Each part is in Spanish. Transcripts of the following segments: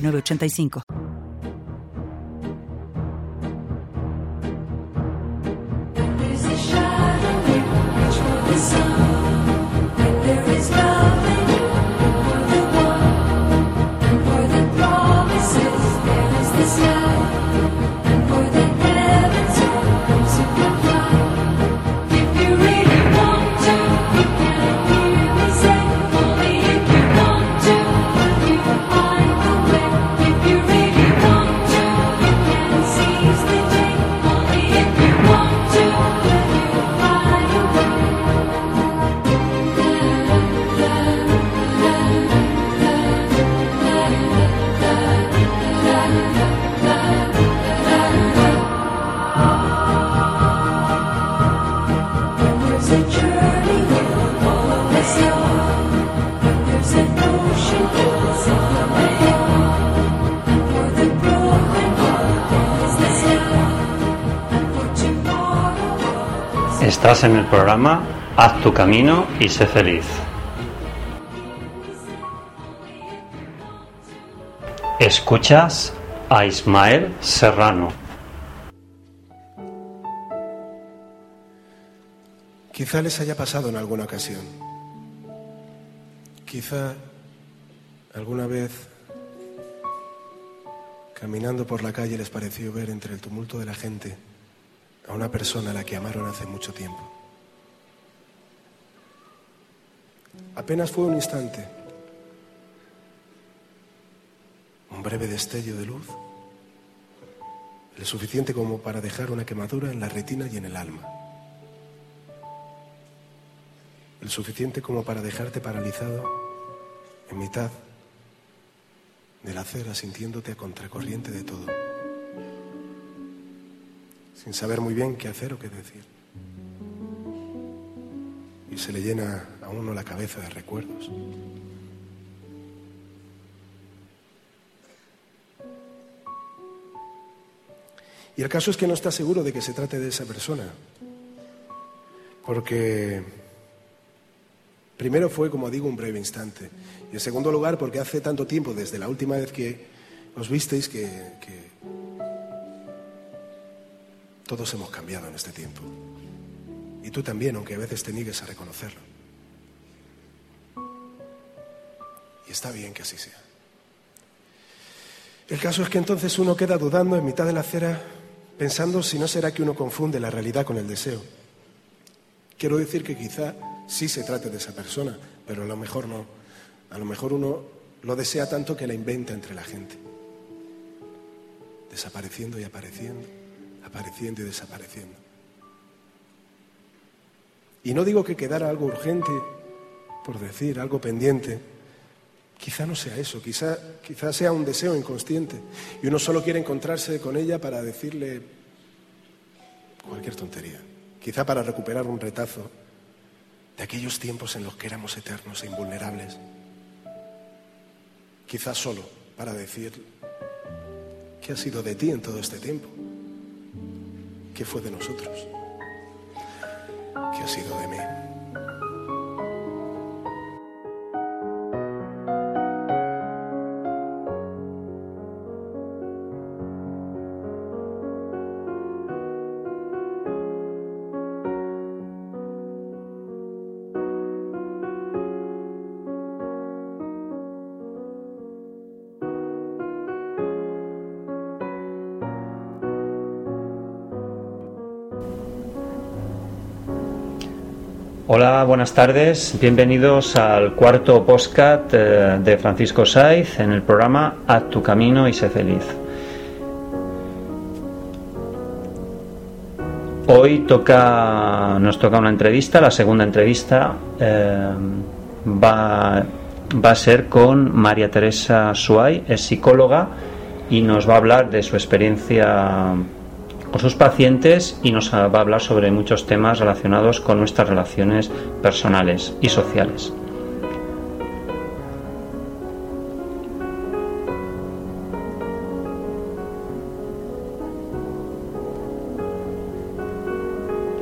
85 Estás en el programa Haz tu camino y sé feliz. Escuchas a Ismael Serrano. Quizá les haya pasado en alguna ocasión. Quizá alguna vez caminando por la calle les pareció ver entre el tumulto de la gente a una persona a la que amaron hace mucho tiempo. Apenas fue un instante, un breve destello de luz, lo suficiente como para dejar una quemadura en la retina y en el alma, el suficiente como para dejarte paralizado en mitad de la acera sintiéndote a contracorriente de todo sin saber muy bien qué hacer o qué decir. Y se le llena a uno la cabeza de recuerdos. Y el caso es que no está seguro de que se trate de esa persona. Porque primero fue, como digo, un breve instante. Y en segundo lugar, porque hace tanto tiempo, desde la última vez que os visteis, que, que todos hemos cambiado en este tiempo. Y tú también, aunque a veces te niegues a reconocerlo. Y está bien que así sea. El caso es que entonces uno queda dudando en mitad de la acera, pensando si no será que uno confunde la realidad con el deseo. Quiero decir que quizá sí se trate de esa persona, pero a lo mejor no. A lo mejor uno lo desea tanto que la inventa entre la gente, desapareciendo y apareciendo apareciendo y desapareciendo. Y no digo que quedara algo urgente, por decir, algo pendiente. Quizá no sea eso, quizá, quizá sea un deseo inconsciente. Y uno solo quiere encontrarse con ella para decirle cualquier tontería. Quizá para recuperar un retazo de aquellos tiempos en los que éramos eternos e invulnerables. Quizá solo para decir qué ha sido de ti en todo este tiempo. ¿Qué fue de nosotros? ¿Qué ha sido de mí? Hola, buenas tardes. Bienvenidos al cuarto postcat eh, de Francisco Saiz en el programa Haz tu camino y sé feliz. Hoy toca, nos toca una entrevista, la segunda entrevista eh, va va a ser con María Teresa Suay, es psicóloga y nos va a hablar de su experiencia con sus pacientes y nos va a hablar sobre muchos temas relacionados con nuestras relaciones personales y sociales.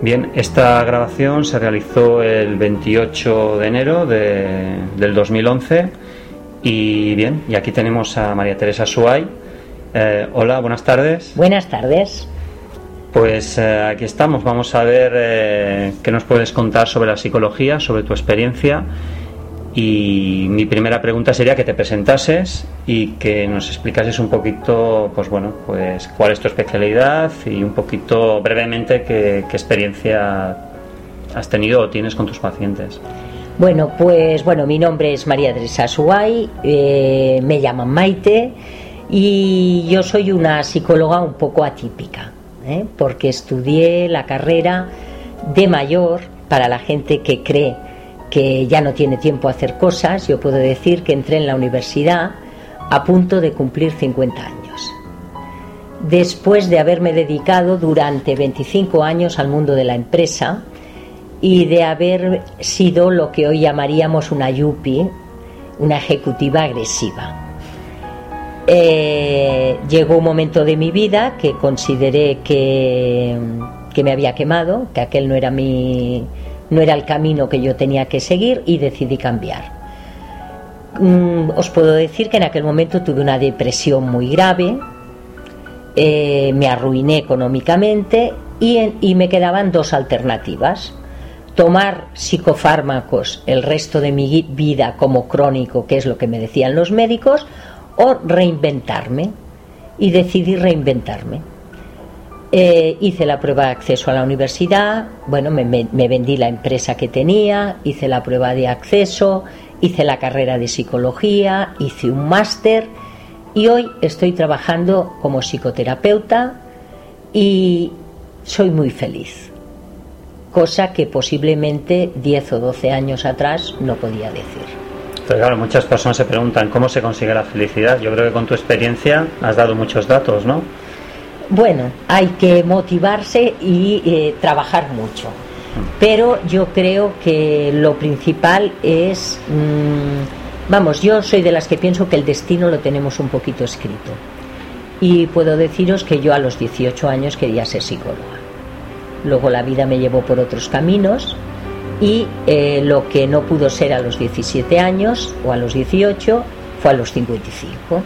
Bien, esta grabación se realizó el 28 de enero de, del 2011 y bien, y aquí tenemos a María Teresa Suay. Eh, hola, buenas tardes. Buenas tardes. Pues eh, aquí estamos, vamos a ver eh, qué nos puedes contar sobre la psicología, sobre tu experiencia. Y mi primera pregunta sería que te presentases y que nos explicases un poquito, pues bueno, pues cuál es tu especialidad y un poquito brevemente qué, experiencia has tenido o tienes con tus pacientes. Bueno, pues bueno, mi nombre es María Teresa Suay, eh, me llaman Maite y yo soy una psicóloga un poco atípica. ¿Eh? porque estudié la carrera de mayor para la gente que cree que ya no tiene tiempo a hacer cosas. Yo puedo decir que entré en la universidad a punto de cumplir 50 años. Después de haberme dedicado durante 25 años al mundo de la empresa y de haber sido lo que hoy llamaríamos una yuppie, una ejecutiva agresiva. Eh, llegó un momento de mi vida que consideré que, me había quemado, que aquel no era mi no era el camino que yo tenía que seguir y decidí cambiar. Mm, os puedo decir que en aquel momento tuve una depresión muy grave, eh, me arruiné económicamente y me quedaban dos alternativas tomar psicofármacos el resto de mi vida como crónico, que es lo que me decían los médicos, o reinventarme. Y decidí reinventarme. Eh, hice la prueba de acceso a la universidad, bueno, me, me, vendí la empresa que tenía, hice la prueba de acceso, hice la carrera de psicología, hice un máster y hoy estoy trabajando como psicoterapeuta y soy muy feliz, cosa que posiblemente 10 o 12 años atrás no podía decir. Pero claro, muchas personas se preguntan cómo se consigue la felicidad. Yo creo que con tu experiencia has dado muchos datos, ¿no? Bueno, hay que motivarse y eh, trabajar mucho. Pero yo creo que lo principal es, mm, vamos, yo soy de las que pienso que el destino lo tenemos un poquito escrito. Y puedo deciros que yo a los 18 años quería ser psicóloga. Luego la vida me llevó por otros caminos y eh, lo que no pudo ser a los 17 años o a los 18 fue a los 55.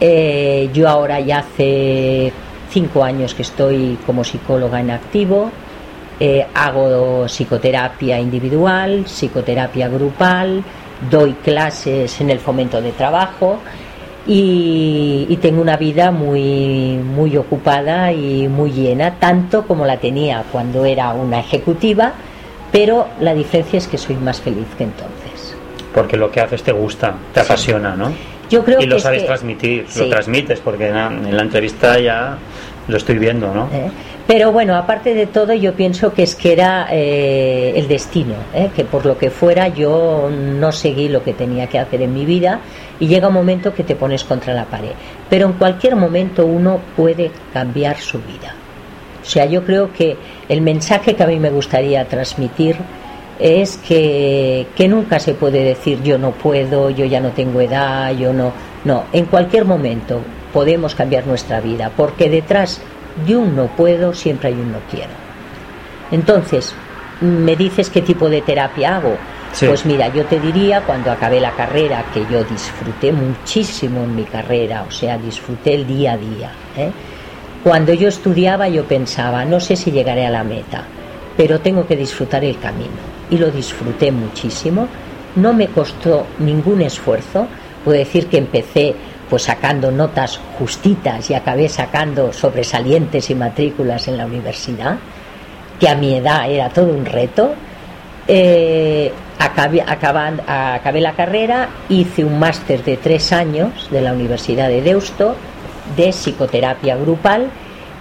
Eh, yo ahora ya hace 5 años que estoy como psicóloga en activo, eh, hago psicoterapia individual, psicoterapia grupal, doy clases en el fomento de trabajo y, y, tengo una vida muy, muy ocupada y muy llena, tanto como la tenía cuando era una ejecutiva, pero la diferencia es que soy más feliz que entonces. Porque lo que haces te gusta, te apasiona, ¿no? Yo creo y lo sabes transmitir, lo transmites, porque en la, entrevista ya lo estoy viendo, ¿no? Eh, pero bueno, aparte de todo, yo pienso que es que era eh, el destino, ¿eh? que por lo que fuera yo no seguí lo que tenía que hacer en mi vida y llega un momento que te pones contra la pared. Pero en cualquier momento uno puede cambiar su vida. O sea, yo creo que el mensaje que a mí me gustaría transmitir es que, nunca se puede decir yo no puedo, yo ya no tengo edad, yo no. No, en cualquier momento podemos cambiar nuestra vida, porque detrás de un no puedo siempre hay un no quiero. Entonces, me dices qué tipo de terapia hago. Pues mira, yo te diría cuando acabé la carrera, que yo disfruté muchísimo en mi carrera, o sea, disfruté el día a día. ¿eh? Cuando yo estudiaba yo pensaba, no sé si llegaré a la meta, pero tengo que disfrutar el camino. Y lo disfruté muchísimo. No me costó ningún esfuerzo. Puedo decir que empecé pues sacando notas justitas y acabé sacando sobresalientes y matrículas en la universidad, que a mi edad era todo un reto. Eh, acabé, acabé la carrera, hice un máster de tres años de la Universidad de Deusto de psicoterapia grupal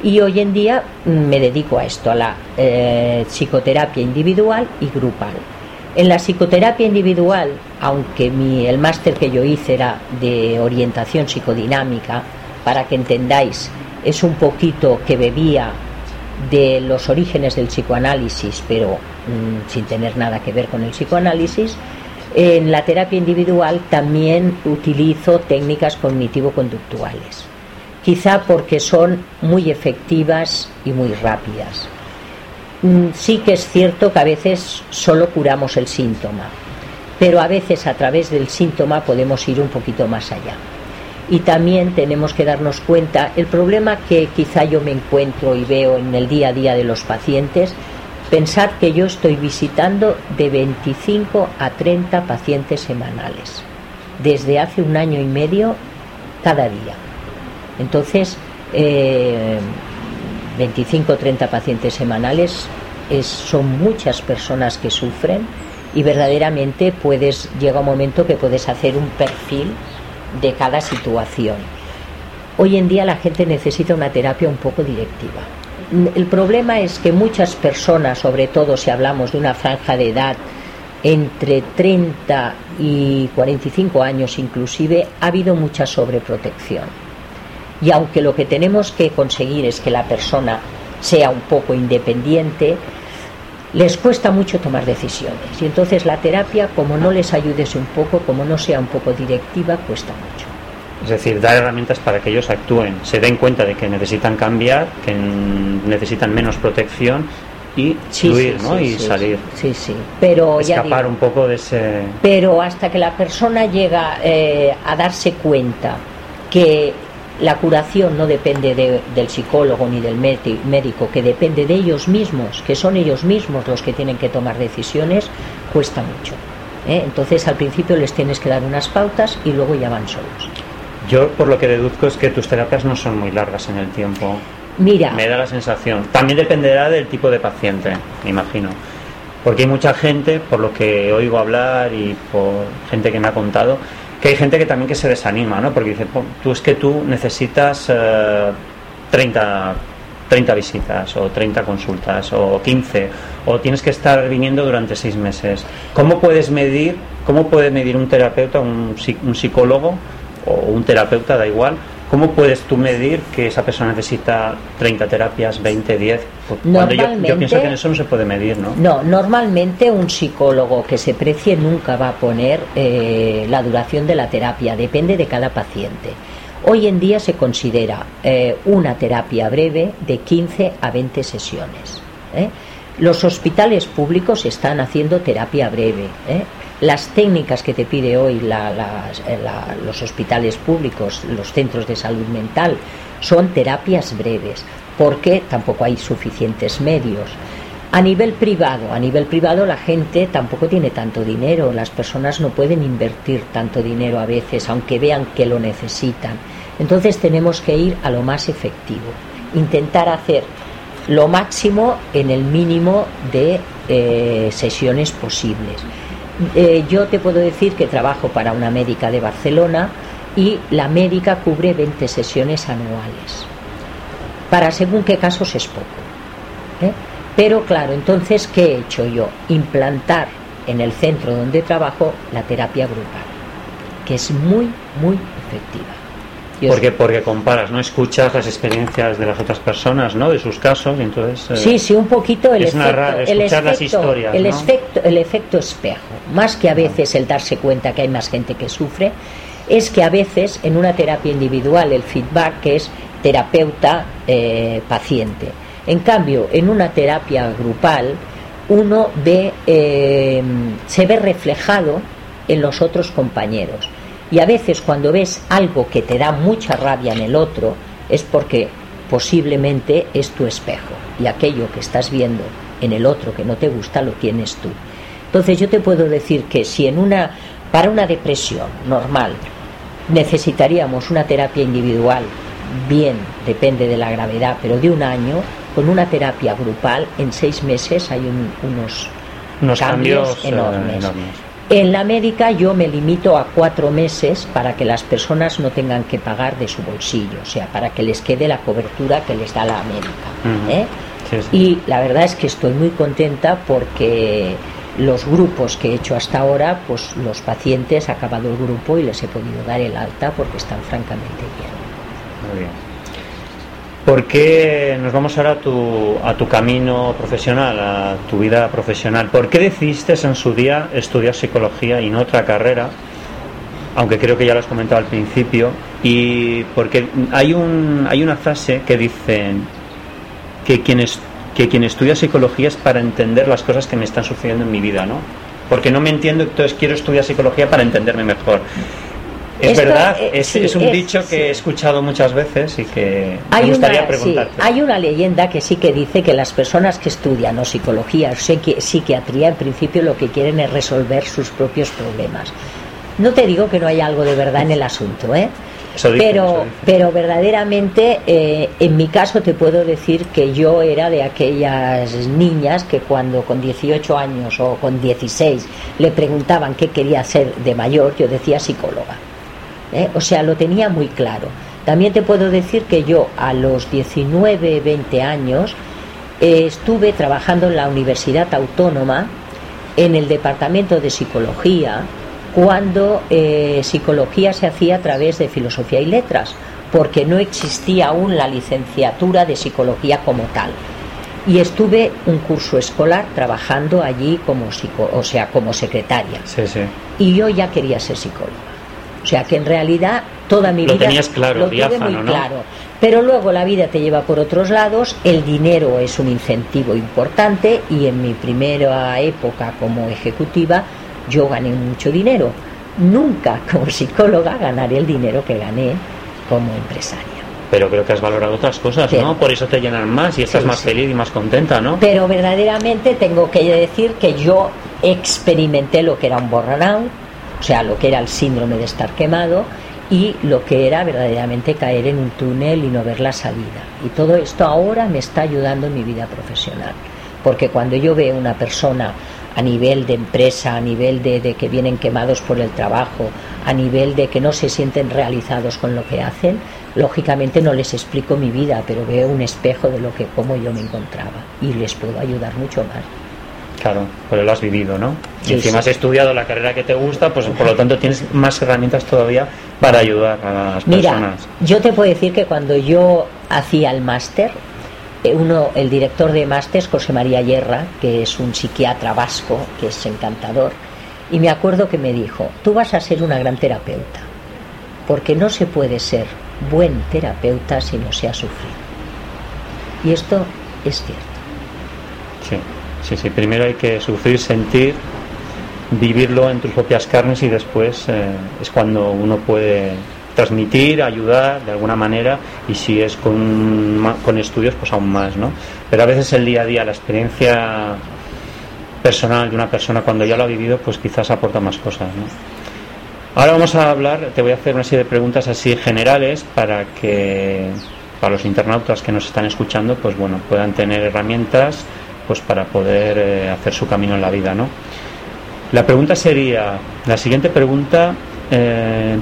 y hoy en día me dedico a esto, a la eh, psicoterapia individual y grupal. En la psicoterapia individual, aunque mi, el máster que yo hice era de orientación psicodinámica, para que entendáis, es un poquito que bebía de los orígenes del psicoanálisis, pero mm, sin tener nada que ver con el psicoanálisis, en la terapia individual también utilizo técnicas cognitivo-conductuales, quizá porque son muy efectivas y muy rápidas. Mm, sí que es cierto que a veces solo curamos el síntoma, pero a veces a través del síntoma podemos ir un poquito más allá. Y también tenemos que darnos cuenta, el problema que quizá yo me encuentro y veo en el día a día de los pacientes, pensar que yo estoy visitando de 25 a 30 pacientes semanales, desde hace un año y medio cada día. Entonces, eh, 25 o 30 pacientes semanales es, son muchas personas que sufren y verdaderamente puedes llega un momento que puedes hacer un perfil de cada situación. Hoy en día la gente necesita una terapia un poco directiva. El problema es que muchas personas, sobre todo si hablamos de una franja de edad entre 30 y 45 años inclusive, ha habido mucha sobreprotección y aunque lo que tenemos que conseguir es que la persona sea un poco independiente, les cuesta mucho tomar decisiones. Y entonces la terapia, como no les ayudes un poco, como no sea un poco directiva, cuesta mucho. Es decir, dar herramientas para que ellos actúen, se den cuenta de que necesitan cambiar, que necesitan menos protección y fluir, ¿no? y salir. Sí, sí. Pero escapar un poco de ese. Pero hasta que la persona llega eh, a darse cuenta que la curación no depende del psicólogo ni del médico, que depende de ellos mismos, que son ellos mismos los que tienen que tomar decisiones, cuesta mucho. ¿eh? Entonces al principio les tienes que dar unas pautas y luego ya van solos. Yo por lo que deduzco es que tus terapias no son muy largas en el tiempo. Mira. Me da la sensación. También dependerá del tipo de paciente, me imagino. Porque hay mucha gente, por lo que oigo hablar y por gente que me ha contado, que hay gente que también que se desanima, ¿no? Porque dice, tú es que tú necesitas 30, eh, 30 visitas o 30 consultas o 15 o tienes que estar viniendo durante seis meses. ¿Cómo puedes medir, cómo puede medir un terapeuta, un, un psicólogo o un terapeuta, da igual, ¿Cómo puedes tú medir que esa persona necesita 30 terapias, 20, 10? Cuando yo, yo, pienso que en eso no se puede medir, ¿no? No, normalmente un psicólogo que se precie nunca va a poner eh, la duración de la terapia, depende de cada paciente. Hoy en día se considera eh, una terapia breve de 15 a 20 sesiones. ¿eh? Los hospitales públicos están haciendo terapia breve. Las técnicas que te pide hoy eh, los hospitales públicos, los centros de salud mental, son terapias breves, porque tampoco hay suficientes medios. A nivel privado, a nivel privado la gente tampoco tiene tanto dinero, las personas no pueden invertir tanto dinero a veces, aunque vean que lo necesitan. Entonces tenemos que ir a lo más efectivo, intentar hacer lo máximo en el mínimo de eh, sesiones posibles. Eh, yo te puedo decir que trabajo para una médica de Barcelona y la médica cubre 20 sesiones anuales. Para según qué casos es poco. ¿eh? Pero claro, entonces, ¿qué he hecho yo? Implantar en el centro donde trabajo la terapia grupal, que es muy, muy efectiva. Porque, porque comparas, ¿no? Escuchas las experiencias de las otras personas, ¿no? De sus casos, y entonces... Eh, sí, sí, un poquito el efecto... el efecto, las historias, el, efecto, el efecto espejo. Más que a veces el darse cuenta que hay más gente que sufre, es que a veces en una terapia individual el feedback es terapeuta-paciente. Eh, en cambio, en una terapia grupal, uno ve, eh, se ve reflejado en los otros compañeros y a veces cuando ves algo que te da mucha rabia en el otro, es porque posiblemente es tu espejo y aquello que estás viendo en el otro que no te gusta lo tienes tú. Entonces yo te puedo decir que si en una para una depresión normal necesitaríamos una terapia individual, bien, depende de la gravedad, pero de un año, con una terapia grupal en seis meses hay unos, cambios, eh, enormes. En la médica yo me limito a cuatro meses para que las personas no tengan que pagar de su bolsillo, o sea, para que les quede la cobertura que les da la médica. ¿eh? Y la verdad es que estoy muy contenta porque los grupos que he hecho hasta ahora, pues los pacientes, ha acabado el grupo y les he podido dar el alta porque están francamente bien. Muy bien. ¿Por qué nos vamos ahora a tu, a tu camino profesional, a tu vida profesional? ¿Por qué decidiste en su día estudiar psicología y no otra carrera? Aunque creo que ya lo has comentado al principio. Y porque hay, un, hay una frase que dice que quien, que quien estudia psicología es para entender las cosas que me están sucediendo en mi vida, ¿no? Porque no me entiendo, entonces quiero estudiar psicología para entenderme mejor. Es verdad, es, un dicho que he escuchado muchas veces y que me gustaría preguntarte. hay una leyenda que sí que dice que las personas que estudian o psicología o psiquiatría en principio lo que quieren es resolver sus propios problemas. No te digo que no hay algo de verdad en el asunto, ¿eh? pero, pero verdaderamente, eh, en mi caso te puedo decir que yo era de aquellas niñas que cuando con 18 años o con 16 le preguntaban qué quería ser de mayor, yo decía psicóloga. ¿Eh? o sea, lo tenía muy claro. También te puedo decir que yo a los 19, 20 años eh, estuve trabajando en la Universidad Autónoma en el Departamento de Psicología cuando eh, psicología se hacía a través de filosofía y letras, porque no existía aún la licenciatura de psicología como tal. Y estuve un curso escolar trabajando allí como, o sea, como secretaria. Y yo ya quería ser psicóloga. O sea que en realidad toda mi lo vida tenías claro, lo tuve muy claro. Pero luego la vida te lleva por otros lados, el dinero es un incentivo importante y en mi primera época como ejecutiva yo gané mucho dinero. Nunca como psicóloga ganaré el dinero que gané como empresaria. Pero creo que has valorado otras cosas, ¿no? Por eso te llenan más y estás más feliz y más contenta, ¿no? Pero verdaderamente tengo que decir que yo experimenté lo que era un burnout, o sea, lo que era el síndrome de estar quemado y lo que era verdaderamente caer en un túnel y no ver la salida. Y todo esto ahora me está ayudando en mi vida profesional, porque cuando yo veo una persona a nivel de empresa, a nivel de, de, que vienen quemados por el trabajo, a nivel de que no se sienten realizados con lo que hacen, lógicamente no les explico mi vida, pero veo un espejo de lo que cómo yo me encontraba y les puedo ayudar mucho más. Claro, pero lo has vivido, ¿no? y encima has estudiado la carrera que te gusta, pues por lo tanto tienes más herramientas todavía para ayudar a las personas. Mira, yo te puedo decir que cuando yo hacía el máster, eh, uno, el director de máster, José María Yerra, que es un psiquiatra vasco, que es encantador, y me acuerdo que me dijo, tú vas a ser una gran terapeuta, porque no se puede ser buen terapeuta si no se ha sufrido. Y esto es cierto. Sí. Sí, primero hay que sufrir, sentir, vivirlo en tus propias carnes y después eh, es cuando uno puede transmitir, ayudar de alguna manera y si es con, con estudios pues aún más, ¿no? Pero a veces el día a día, la experiencia personal de una persona cuando ya lo ha vivido pues quizás aporta más cosas, ¿no? Ahora vamos a hablar, te voy a hacer una serie de preguntas así generales para que para los internautas que nos están escuchando pues bueno puedan tener herramientas pues para poder eh, hacer su camino en la vida, ¿no? La pregunta sería, la siguiente pregunta, eh,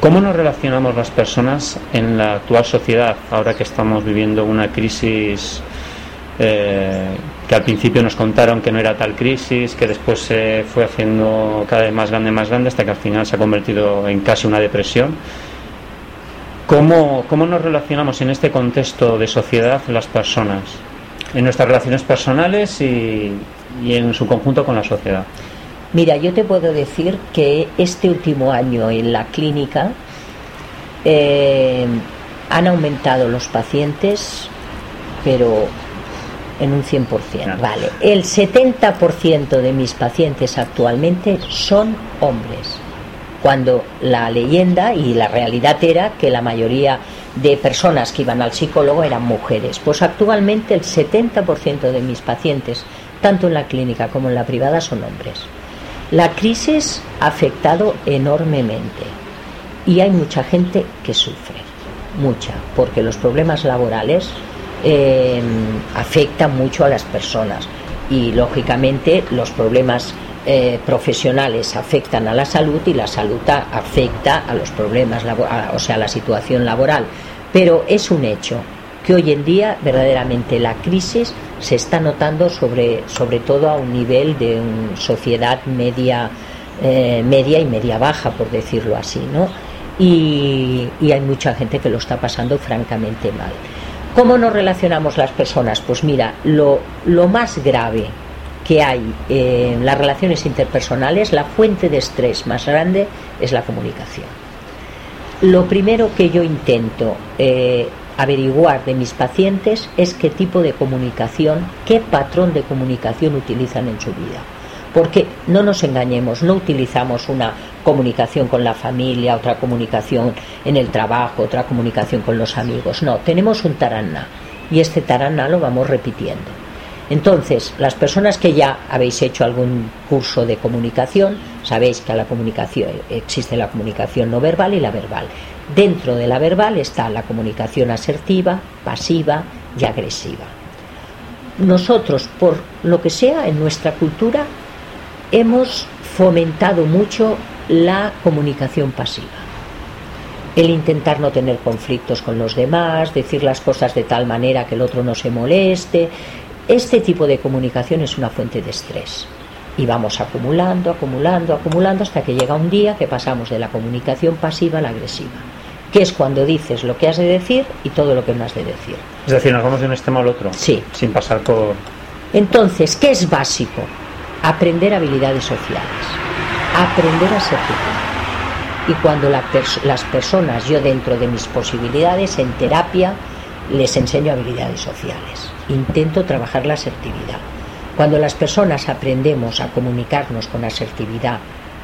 ¿cómo nos relacionamos las personas en la actual sociedad, ahora que estamos viviendo una crisis eh, que al principio nos contaron que no era tal crisis, que después se fue haciendo cada vez más grande, más grande, hasta que al final se ha convertido en casi una depresión? ¿Cómo, cómo nos relacionamos en este contexto de sociedad las personas? En nuestras relaciones personales y, en su conjunto con la sociedad. Mira, yo te puedo decir que este último año en la clínica eh, han aumentado los pacientes, pero en un 100%. Vale, el 70% de mis pacientes actualmente son hombres, cuando la leyenda y la realidad era que la mayoría de personas que iban al psicólogo eran mujeres. Pues actualmente el 70% de mis pacientes, tanto en la clínica como en la privada, son hombres. La crisis ha afectado enormemente y hay mucha gente que sufre, mucha, porque los problemas laborales eh, afectan mucho a las personas y lógicamente los problemas eh, profesionales afectan a la salud y la salud afecta a los problemas, o sea, a la situación laboral. Pero es un hecho que hoy en día verdaderamente la crisis se está notando sobre, sobre todo a un nivel de sociedad media, eh, media y media baja, por decirlo así, ¿no? Y, y hay mucha gente que lo está pasando francamente mal. ¿Cómo nos relacionamos las personas? Pues mira, lo, lo más grave que hay en las relaciones interpersonales, la fuente de estrés más grande es la comunicación. Lo primero que yo intento eh, averiguar de mis pacientes es qué tipo de comunicación, qué patrón de comunicación utilizan en su vida. Porque no nos engañemos, no utilizamos una comunicación con la familia, otra comunicación en el trabajo, otra comunicación con los amigos. No, tenemos un taraná y este taraná lo vamos repitiendo. Entonces, las personas que ya habéis hecho algún curso de comunicación, sabéis que la comunicación existe la comunicación no verbal y la verbal. Dentro de la verbal está la comunicación asertiva, pasiva y agresiva. Nosotros, por lo que sea, en nuestra cultura hemos fomentado mucho la comunicación pasiva. El intentar no tener conflictos con los demás, decir las cosas de tal manera que el otro no se moleste. Este tipo de comunicación es una fuente de estrés. Y vamos acumulando, acumulando, acumulando hasta que llega un día que pasamos de la comunicación pasiva a la agresiva, que es cuando dices lo que has de decir y todo lo que no has de decir. Es decir, nos vamos de un extremo al otro. Sí. Sin pasar por. Entonces, ¿qué es básico? Aprender habilidades sociales, aprender a ser Y cuando la pers las personas, yo dentro de mis posibilidades en terapia, les enseño habilidades sociales. Intento trabajar la asertividad. Cuando las personas aprendemos a comunicarnos con asertividad,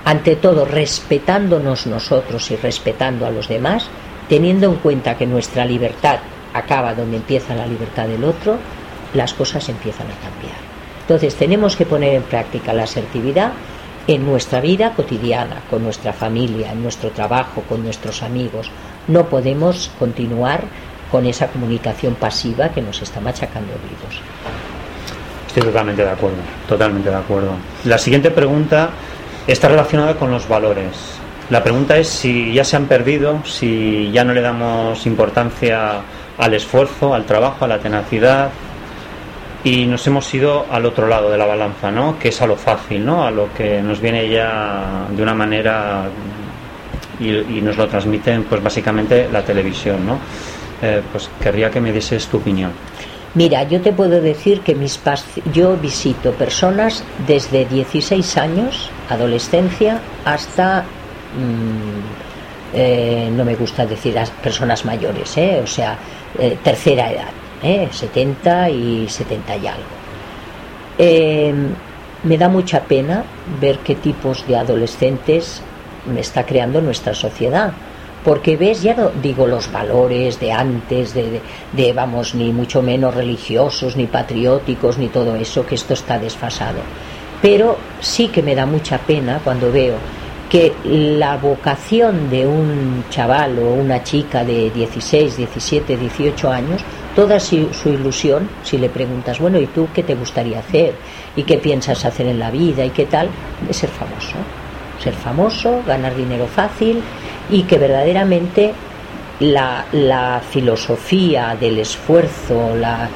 ante todo respetándonos nosotros y respetando a los demás, teniendo en cuenta que nuestra libertad acaba donde empieza la libertad del otro, las cosas empiezan a cambiar. Entonces tenemos que poner en práctica la asertividad en nuestra vida cotidiana, con nuestra familia, en nuestro trabajo, con nuestros amigos. No podemos continuar con esa comunicación pasiva que nos está machacando vivos. Estoy totalmente de acuerdo, totalmente de acuerdo. La siguiente pregunta está relacionada con los valores. La pregunta es si ya se han perdido, si ya no le damos importancia al esfuerzo, al trabajo, a la tenacidad y nos hemos ido al otro lado de la balanza, ¿no? Que es a lo fácil, ¿no? A lo que nos viene ya de una manera y, y nos lo transmiten, pues básicamente la televisión, ¿no? Eh, pues querría que me dieses tu opinión. Mira, yo te puedo decir que mis yo visito personas desde 16 años, adolescencia, hasta, mm, eh, no me gusta decir a personas mayores, eh, o sea, eh, tercera edad, 70 y 70 y algo. Em, me da mucha pena ver qué tipos de adolescentes me está creando nuestra sociedad porque ves, ya no digo los valores de antes, de, de, vamos, ni mucho menos religiosos, ni patrióticos, ni todo eso, que esto está desfasado. Pero sí que me da mucha pena cuando veo que la vocación de un chaval o una chica de 16, 17, 18 años, toda su, su, ilusión, si le preguntas, bueno, ¿y tú qué te gustaría hacer? ¿Y qué piensas hacer en la vida? ¿Y qué tal? Es ser famoso. Ser famoso, ganar dinero fácil y que verdaderamente la, la filosofía del esfuerzo, la,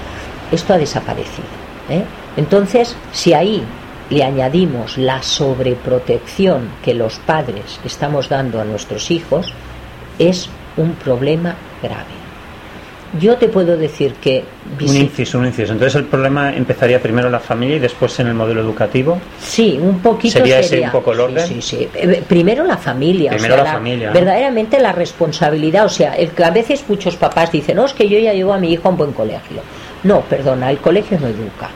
esto ha desaparecido. ¿eh? Entonces, si ahí le añadimos la sobreprotección que los padres estamos dando a nuestros hijos, es un problema grave. Yo te puedo decir que... Un inciso, un inciso. Entonces el problema empezaría primero en la familia y después en el modelo educativo. Sí, un poquito sería, ese un poco el orden. Sí, sí, sí. Eh, primero la familia. Primero o sea, la, familia. Verdaderamente la responsabilidad. O sea, el que a veces muchos papás dicen, no, es que yo ya llevo a mi hijo a un buen colegio. No, perdona, el colegio no educa.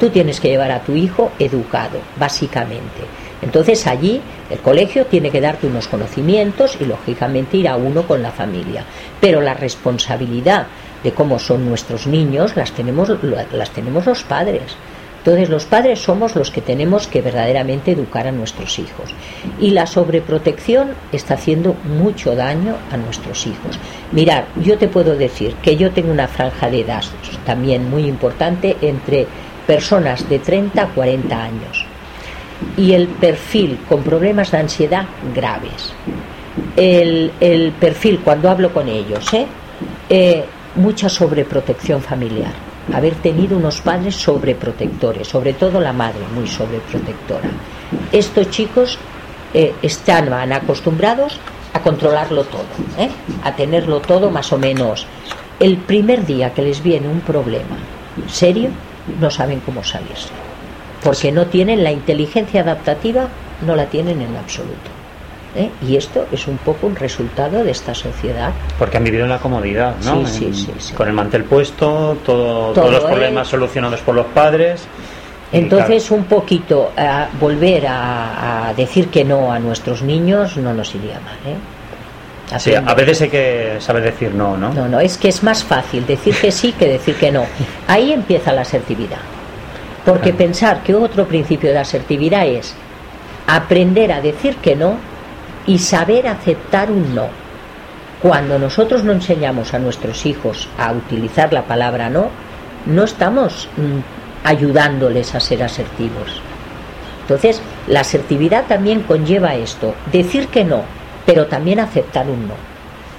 Tú tienes que llevar a tu hijo educado, básicamente. Entonces allí el colegio tiene que darte unos conocimientos y lógicamente ir a uno con la familia. Pero la responsabilidad de cómo son nuestros niños las tenemos, las tenemos los padres. Entonces los padres somos los que tenemos que verdaderamente educar a nuestros hijos. Y la sobreprotección está haciendo mucho daño a nuestros hijos. Mirar, yo te puedo decir que yo tengo una franja de edad también muy importante entre personas de 30 a 40 años y el perfil con problemas de ansiedad graves. El, el perfil, cuando hablo con ellos, ¿eh? Eh, mucha sobreprotección familiar, haber tenido unos padres sobreprotectores, sobre todo la madre muy sobreprotectora. Estos chicos eh, estaban acostumbrados a controlarlo todo, ¿eh? a tenerlo todo más o menos. El primer día que les viene un problema serio, no saben cómo salirse, porque no tienen la inteligencia adaptativa, no la tienen en absoluto. ¿eh? Y esto es un poco un resultado de esta sociedad. Porque han vivido en la comodidad, ¿no? Sí, sí, sí, Con el mantel puesto, todo, todos los problemas solucionados por los padres. Entonces, un poquito a volver a, decir que no a nuestros niños no nos iría mal. ¿eh? Sí, a veces hay que saber decir no, ¿no? No, no, es que es más fácil decir que sí que decir que no. Ahí empieza la asertividad. Porque pensar que otro principio de asertividad es aprender a decir que no y saber aceptar un no. Cuando nosotros no enseñamos a nuestros hijos a utilizar la palabra no, no estamos mm, ayudándoles a ser asertivos. Entonces, la asertividad también conlleva esto, decir que no, pero también aceptar un no.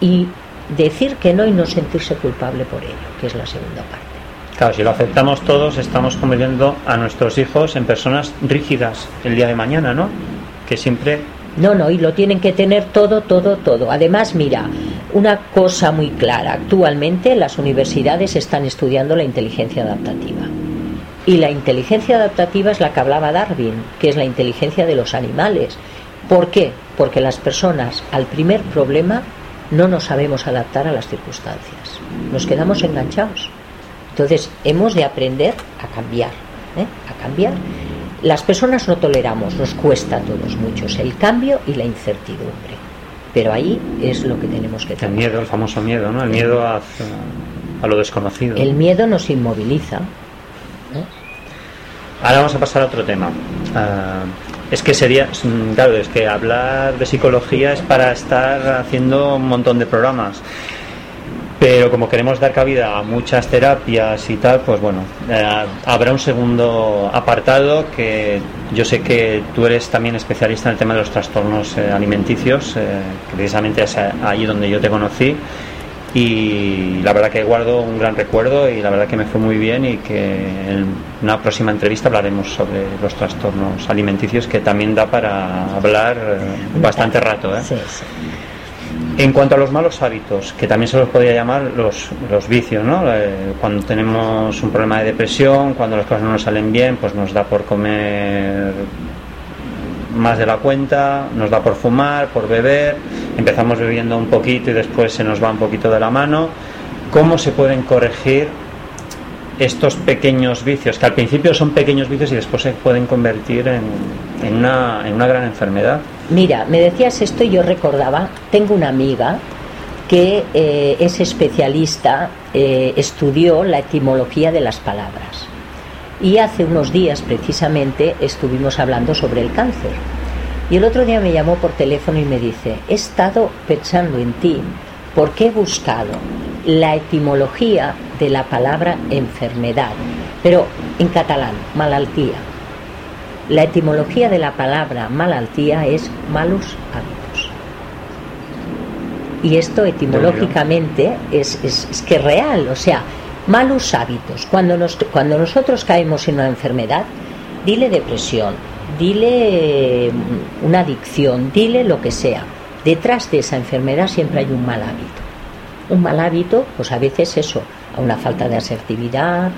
Y decir que no y no sentirse culpable por ello, que es la segunda parte. Claro, si lo aceptamos todos, estamos convirtiendo a nuestros hijos en personas rígidas el día de mañana, ¿no? Que siempre no, no, y lo tienen que tener todo, todo, todo. Además, mira, una cosa muy clara, actualmente las universidades están estudiando la inteligencia adaptativa. Y la inteligencia adaptativa es la que hablaba Darwin, que es la inteligencia de los animales. ¿Por qué? Porque las personas al primer problema no nos sabemos adaptar a las circunstancias. Nos quedamos enganchados. Entonces hemos de aprender a cambiar, ¿eh? a cambiar las personas no toleramos, nos cuesta a todos muchos el cambio y la incertidumbre. Pero ahí es lo que tenemos que tener. El miedo, el famoso miedo, ¿no? El miedo a, a lo desconocido. El miedo nos inmoviliza. Ahora vamos a pasar a otro tema. Ah, es que sería, claro, es que hablar de psicología es para estar haciendo un montón de programas pero como queremos dar cabida a muchas terapias y tal, pues bueno, eh, habrá un segundo apartado que yo sé que tú eres también especialista en el tema de los trastornos eh, alimenticios, eh, precisamente es ahí donde yo te conocí y la verdad que guardo un gran recuerdo y la verdad que me fue muy bien y que en una próxima entrevista hablaremos sobre los trastornos alimenticios que también da para hablar bastante rato. En cuanto a los malos hábitos, que también se los podría llamar los, vicios, ¿no? Eh, cuando tenemos un problema de depresión, cuando las cosas no nos salen bien, pues nos da por comer más de la cuenta, nos da por fumar, por beber, empezamos bebiendo un poquito y después se nos va un poquito de la mano. ¿Cómo se pueden corregir estos pequeños vicios, que al principio son pequeños vicios y después se pueden convertir en, en, una, en una gran enfermedad? Mira, me decías esto y yo recordaba, tengo una amiga que eh, es especialista, eh, estudió la etimología de las palabras. Y hace unos días precisamente estuvimos hablando sobre el cáncer. Y el otro día me llamó por teléfono y me dice, he estado pensando en ti porque he buscado la etimología de la palabra enfermedad, pero en catalán, malaltía. La etimología de la palabra malaltía es malos hábitos. Y esto etimológicamente es, es, que es real, o sea, malos hábitos. Cuando, nos, cuando nosotros caemos en una enfermedad, dile depresión, dile mm, una adicción, dile lo que sea. Detrás de esa enfermedad siempre hay un mal hábito. Un mal hábito, pues a veces eso, a una falta de asertividad,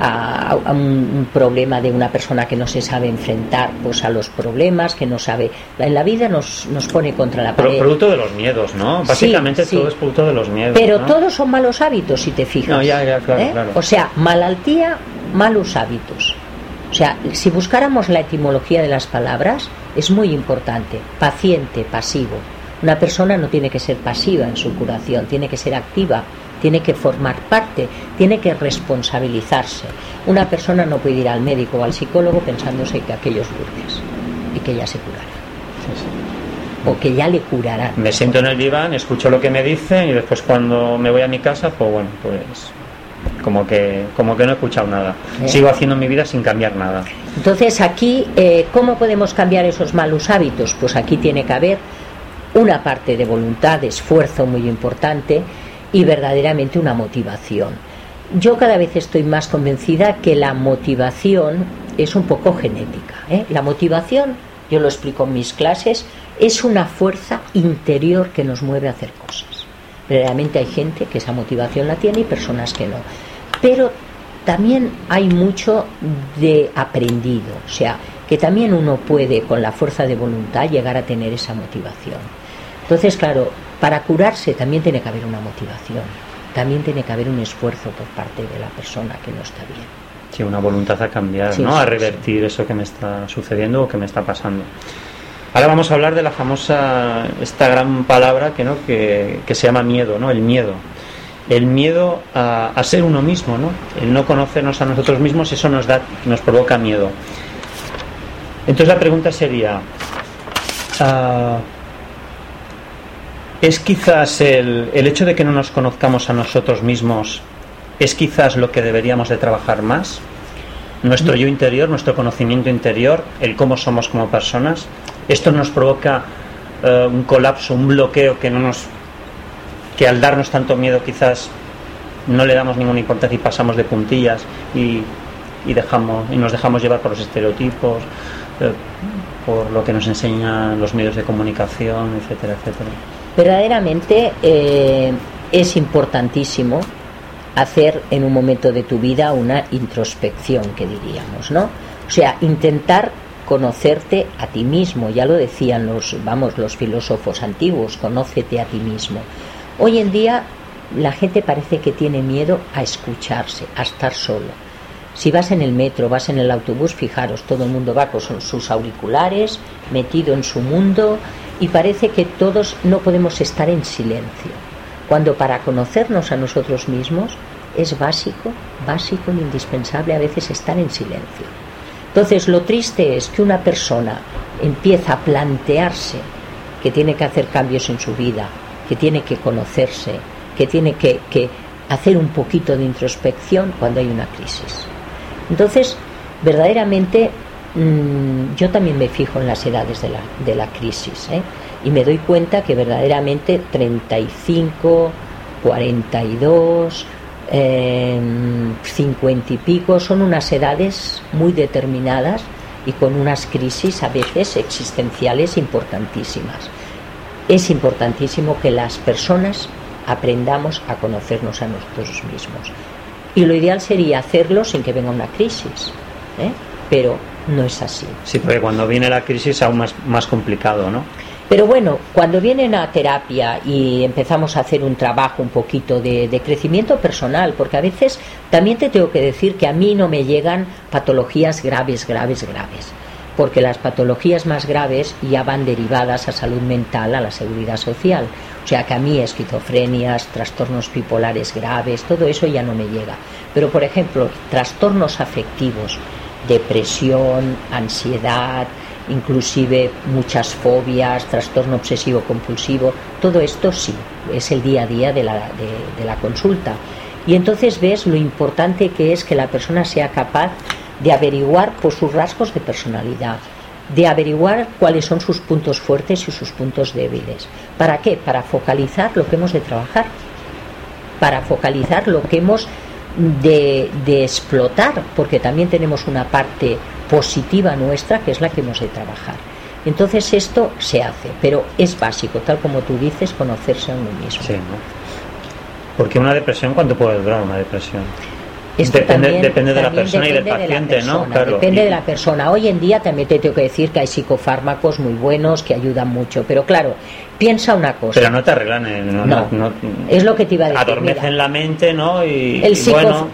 a, un, problema de una persona que no se sabe enfrentar pues a los problemas, que no sabe. En la vida nos, nos pone contra la pared. producto de los miedos, ¿no? Básicamente todo es producto de los miedos. Pero todos son malos hábitos, si te fijas. No, ya, ya, claro, ¿eh? claro. O sea, malaltía, malos hábitos. O sea, si buscáramos la etimología de las palabras, es muy importante. Paciente, pasivo. Una persona no tiene que ser pasiva en su curación, tiene que ser activa tiene que formar parte, tiene que responsabilizarse. Una persona no puede ir al médico o al psicólogo pensándose que aquellos dulces y que ya se curará. O que ya le curarán. Me siento en el diván, escucho lo que me dicen y después cuando me voy a mi casa, pues bueno, pues como que como que no he escuchado nada. ¿Eh? Sigo haciendo mi vida sin cambiar nada. Entonces aquí, eh, ¿cómo podemos cambiar esos malos hábitos? Pues aquí tiene que haber una parte de voluntad, de esfuerzo muy importante y verdaderamente una motivación. Yo cada vez estoy más convencida que la motivación es un poco genética. ¿eh? La motivación, yo lo explico en mis clases, es una fuerza interior que nos mueve a hacer cosas. Realmente hay gente que esa motivación la tiene y personas que no. Pero también hay mucho de aprendido, o sea, que también uno puede con la fuerza de voluntad llegar a tener esa motivación. Entonces, claro, para curarse también tiene que haber una motivación, también tiene que haber un esfuerzo por parte de la persona que no está bien. Sí, una voluntad a cambiar, ¿no? a revertir eso que me está sucediendo o que me está pasando. Ahora vamos a hablar de la famosa, esta gran palabra que, ¿no? que, que se llama miedo, ¿no? El miedo el miedo a, ser uno mismo, ¿no? El no conocernos a nosotros mismos, eso nos da, nos provoca miedo. Entonces la pregunta sería, ah, ¿es quizás el, el, hecho de que no nos conozcamos a nosotros mismos, es quizás lo que deberíamos de trabajar más? Nuestro yo interior, nuestro conocimiento interior, el cómo somos como personas, esto nos provoca eh, un colapso, un bloqueo que no nos que al darnos tanto miedo quizás no le damos ninguna importancia y pasamos de puntillas y, dejamos y nos dejamos llevar por los estereotipos eh, por lo que nos enseñan los medios de comunicación etcétera etcétera verdaderamente eh, es importantísimo hacer en un momento de tu vida una introspección que diríamos no o sea intentar conocerte a ti mismo. Ya lo decían los vamos los filósofos antiguos conócete a ti mismo. Hoy en día la gente parece que tiene miedo a escucharse, a estar solo. Si vas en el metro, vas en el autobús, fijaros, todo el mundo va con sus auriculares, metido en su mundo y parece que todos no podemos estar en silencio. Cuando para conocernos a nosotros mismos es básico, básico e indispensable a veces estar en silencio. Entonces lo triste es que una persona empieza a plantearse que tiene que hacer cambios en su vida, que tiene que conocerse, que tiene que, hacer un poquito de introspección cuando hay una crisis. Entonces, verdaderamente, mm, yo también me fijo en las edades de la, de la crisis ¿eh? y me doy cuenta que verdaderamente 35, 42, 50 y pico son unas edades muy determinadas y con unas crisis a veces existenciales importantísimas es importantísimo que las personas aprendamos a conocernos a nosotros mismos. Y lo ideal sería hacerlo sin que venga una crisis, ¿eh? pero no es así. Sí, porque cuando viene la crisis es aún más, más complicado, ¿no? Pero bueno, cuando viene una terapia y empezamos a hacer un trabajo un poquito de, de, crecimiento personal, porque a veces también te tengo que decir que a mí no me llegan patologías graves, graves, graves porque las patologías más graves ya van derivadas a salud mental, a la seguridad social. O sea que a mí esquizofrenias, trastornos bipolares graves, todo eso ya no me llega. Pero por ejemplo, trastornos afectivos, depresión, ansiedad, inclusive muchas fobias, trastorno obsesivo compulsivo, todo esto sí, es el día a día de la, de la consulta. Y entonces ves lo importante que es que la persona sea capaz de averiguar por sus rasgos de personalidad, de averiguar cuáles son sus puntos fuertes y sus puntos débiles. ¿Para qué? Para focalizar lo que hemos de trabajar, para focalizar lo que hemos de, de explotar, porque también tenemos una parte positiva nuestra que es la que hemos de trabajar. Entonces esto se hace, pero es básico, tal como tú dices, conocerse a uno mismo. Sí, Porque una depresión, ¿cuánto puede durar una depresión? Depende, depende de la persona y del paciente, ¿no? Depende de la persona. Hoy en día también te tengo que decir que hay psicofármacos muy buenos que ayudan mucho, pero claro, piensa una cosa. Pero no te arreglan, eh, no, es lo que te iba a decir. Adormecen la mente, ¿no? Y, el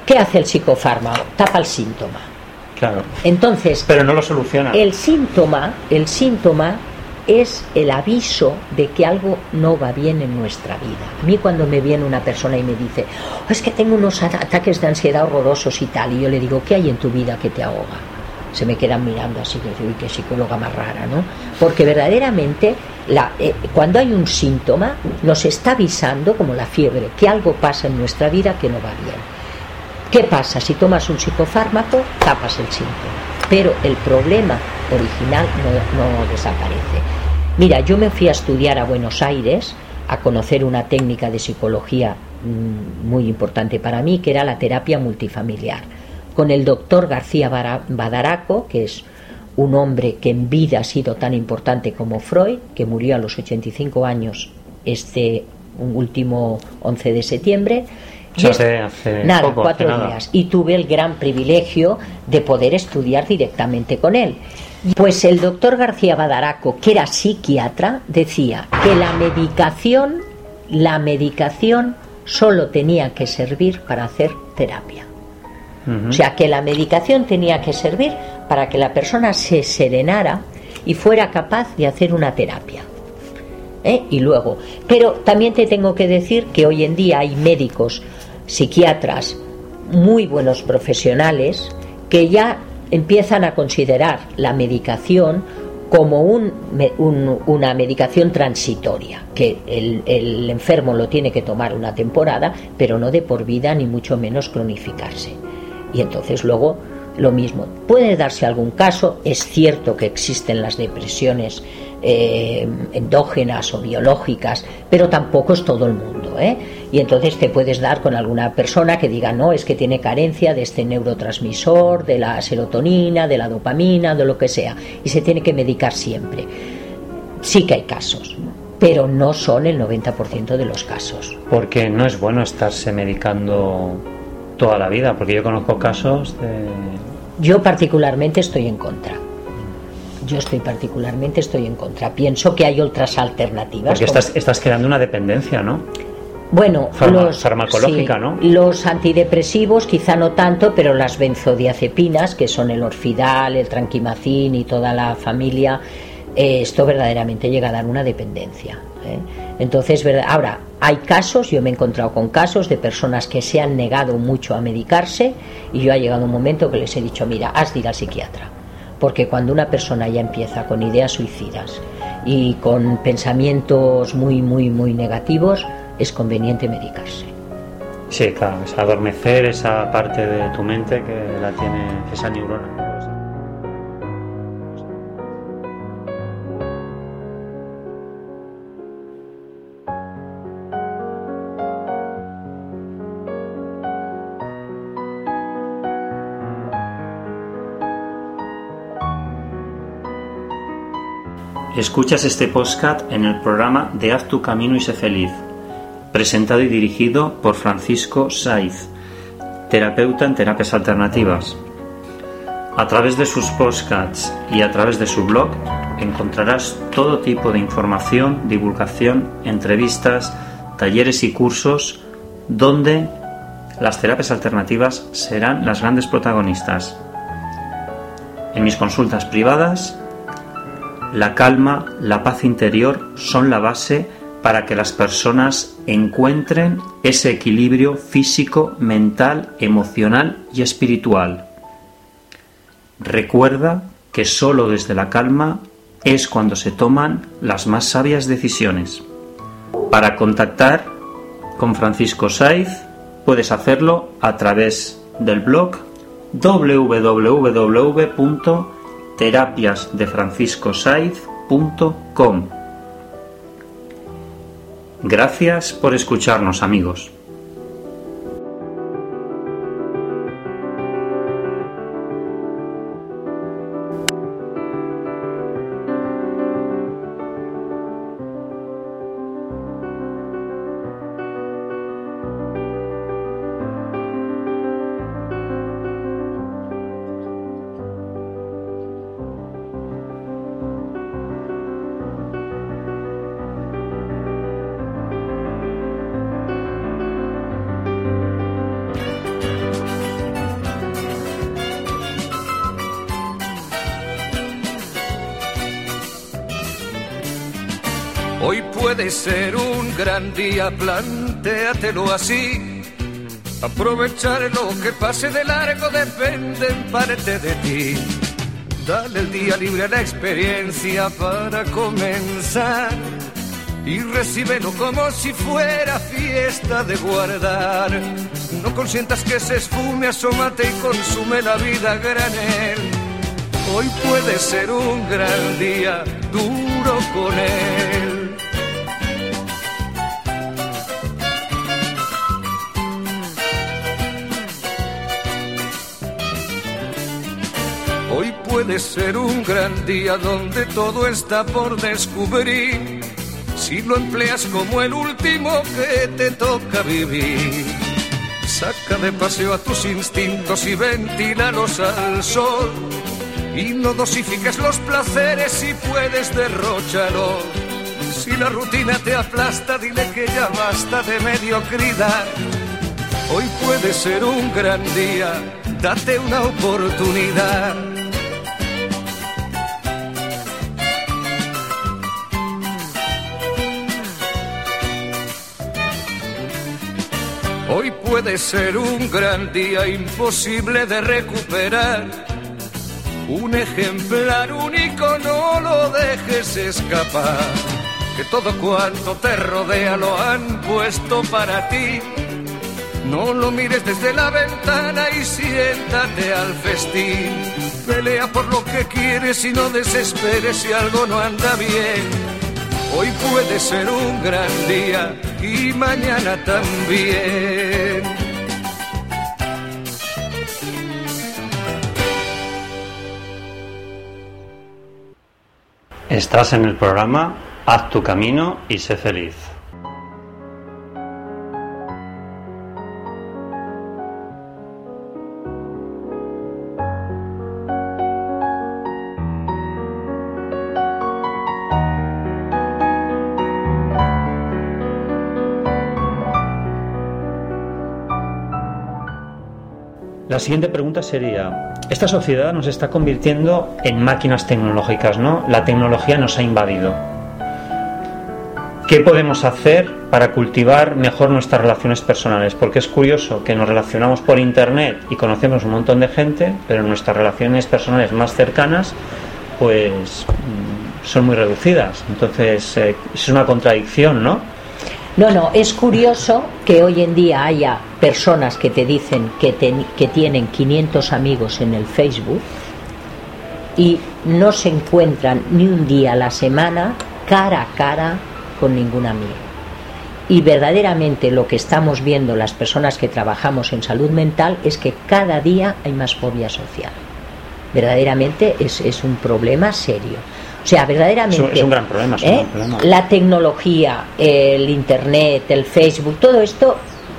¿Qué hace el psicofármaco? Tapa el síntoma. Claro. Entonces. Pero no lo soluciona. El síntoma, el síntoma es el aviso de que algo no va bien en nuestra vida. A mí cuando me viene una persona y me dice, oh, es que tengo unos ataques de ansiedad horrorosos y tal, y yo le digo, ¿qué hay en tu vida que te ahoga? Se me quedan mirando así, que uy, qué psicóloga más rara, ¿no? Porque verdaderamente eh, cuando hay un síntoma nos está avisando, como la fiebre, que algo pasa en nuestra vida que no va bien. ¿Qué pasa? Si tomas un psicofármaco, tapas el síntoma pero el problema original no, desaparece. Mira, yo me fui a estudiar a Buenos Aires a conocer una técnica de psicología mm, muy importante para mí, que era la terapia multifamiliar, con el doctor García Badaraco, que es un hombre que en vida ha sido tan importante como Freud, que murió a los 85 años este último 11 de septiembre. Hace, nada, cuatro días. Y tuve el gran privilegio de poder estudiar directamente con él. Pues el doctor García Badaraco, que era psiquiatra, decía que la medicación, la medicación solo tenía que servir para hacer terapia. O sea, que la medicación tenía que servir para que la persona se serenara y fuera capaz de hacer una terapia. ¿Eh? Y luego, pero también te tengo que decir que hoy en día hay médicos, psiquiatras, muy buenos profesionales que ya empiezan a considerar la medicación como un, una medicación transitoria, que el, el, enfermo lo tiene que tomar una temporada, pero no de por vida ni mucho menos cronificarse. Y entonces luego lo mismo. Puede darse algún caso, es cierto que existen las depresiones eh, endógenas o biológicas, pero tampoco es todo el mundo. ¿eh? Y entonces te puedes dar con alguna persona que diga, no, es que tiene carencia de este neurotransmisor, de la serotonina, de la dopamina, de lo que sea, y se tiene que medicar siempre. Sí que hay casos, pero no son el 90% de los casos. Porque no es bueno estarse medicando toda la vida, porque yo conozco casos de... Yo particularmente estoy en contra yo estoy particularmente estoy en contra. Pienso que hay otras alternativas. Porque estás, estás creando una dependencia, ¿no? Bueno, los, farmacológica, ¿no? Los antidepresivos quizá no tanto, pero las benzodiazepinas, que son el orfidal, el tranquimacin y toda la familia, eh, esto verdaderamente llega a dar una dependencia. ¿eh? Entonces, ¿verdad? ahora, hay casos, yo me he encontrado con casos de personas que se han negado mucho a medicarse y yo ha llegado un momento que les he dicho, mira, has de ir al psiquiatra porque cuando una persona ya empieza con ideas suicidas y con pensamientos muy, muy, muy negativos, es conveniente medicarse. Sí, claro, es adormecer esa parte de tu mente que la tiene esa neurona. Escuchas este podcast en el programa de Haz tu camino y sé feliz, presentado y dirigido por Francisco Saiz, terapeuta en terapias alternativas. A través de sus podcasts y a través de su blog encontrarás todo tipo de información, divulgación, entrevistas, talleres y cursos donde las terapias alternativas serán las grandes protagonistas. En mis consultas privadas la calma, la paz interior son la base para que las personas encuentren ese equilibrio físico, mental, emocional y espiritual. Recuerda que solo desde la calma es cuando se toman las más sabias decisiones. Para contactar con Francisco Saiz puedes hacerlo a través del blog www terapiasdefranciscosaiz.com. Gracias por escucharnos amigos. Hoy puede ser un gran día, plantéatelo así. Aprovechar lo que pase de largo depende en parte de ti. Dale el día libre a la experiencia para comenzar y recíbelo como si fuera fiesta de guardar. No consientas que se esfume, asómate y consume la vida granel. Hoy puede ser un gran día, duro con él. Puede ser un gran día donde todo está por descubrir. Si lo empleas como el último que te toca vivir. Saca de paseo a tus instintos y ventílalos al sol. Y no dosifiques los placeres si puedes derrocharlos. Si la rutina te aplasta, dile que ya basta de mediocridad. Hoy puede ser un gran día, date una oportunidad. Hoy puede ser un gran día imposible de recuperar. Un ejemplar único no lo dejes escapar. Que todo cuanto te rodea lo han puesto para ti. No lo mires desde la ventana y siéntate al festín. Pelea por lo que quieres y no desesperes si algo no anda bien. Hoy puede ser un gran día y mañana también. Estás en el programa Haz tu camino y sé feliz. La siguiente pregunta sería, esta sociedad nos está convirtiendo en máquinas tecnológicas, ¿no? La tecnología nos ha invadido. ¿Qué podemos hacer para cultivar mejor nuestras relaciones personales? Porque es curioso que nos relacionamos por Internet y conocemos un montón de gente, pero nuestras relaciones personales más cercanas, pues mm, son muy reducidas. Entonces, eh, es una contradicción, ¿no? No, no, es curioso que hoy en día haya personas que te dicen que, que tienen 500 amigos en el Facebook y no se encuentran ni un día a la semana cara a cara con ningún amigo. Y verdaderamente lo que estamos viendo las personas que trabajamos en salud mental es que cada día hay más fobia social. Verdaderamente es, es un problema serio. O sea, verdaderamente. Es un, gran problema, ¿eh? La tecnología, el Internet, el Facebook, todo esto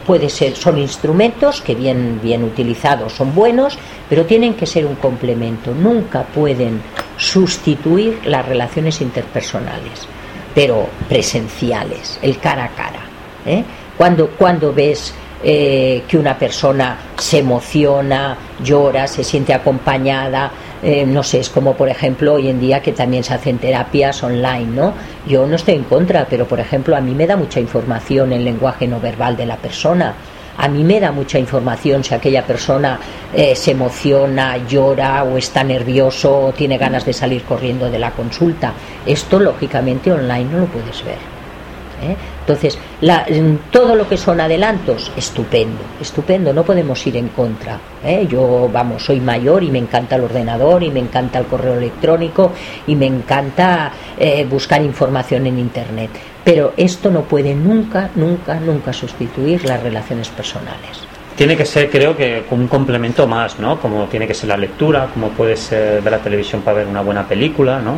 puede ser, son instrumentos que bien, bien utilizados son buenos, pero tienen que ser un complemento. Nunca pueden sustituir las relaciones interpersonales, pero presenciales, el cara a cara. ¿eh? Cuando, cuando ves eh, que una persona se emociona, llora, se siente acompañada, eh, no sé, es como por ejemplo hoy en día que también se hacen terapias online, ¿no? Yo no estoy en contra, pero por ejemplo a mí me da mucha información el lenguaje no verbal de la persona. A mí me da mucha información si aquella persona eh, se emociona, llora o está nervioso o tiene ganas de salir corriendo de la consulta. Esto lógicamente online no lo puedes ver. ¿Eh? Entonces, todo lo que son adelantos, estupendo, estupendo, no podemos ir en contra. ¿eh? Yo, vamos, soy mayor y me encanta el ordenador y me encanta el correo electrónico y me encanta eh, buscar información en Internet. Pero esto no puede nunca, nunca, nunca sustituir las relaciones personales tiene que ser, creo que, un complemento más, ¿no? Como tiene que ser la lectura, como puede ser ver la televisión para ver una buena película, ¿no?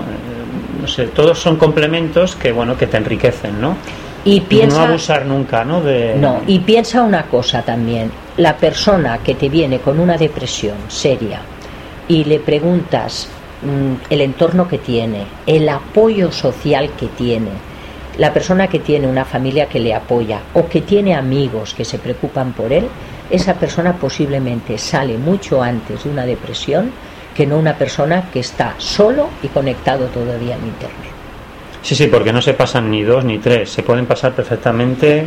No sé, todos son complementos que, bueno, que te enriquecen, ¿no? Y piensa, no abusar nunca, ¿no? De... No, y piensa una cosa también, la persona que te viene con una depresión seria y le preguntas mm, el entorno que tiene, el apoyo social que tiene, la persona que tiene una familia que le apoya o que tiene amigos que se preocupan por él, esa persona posiblemente sale mucho antes de una depresión que no una persona que está solo y conectado todavía en Internet. Sí, sí, porque no se pasan ni dos ni tres, se pueden pasar perfectamente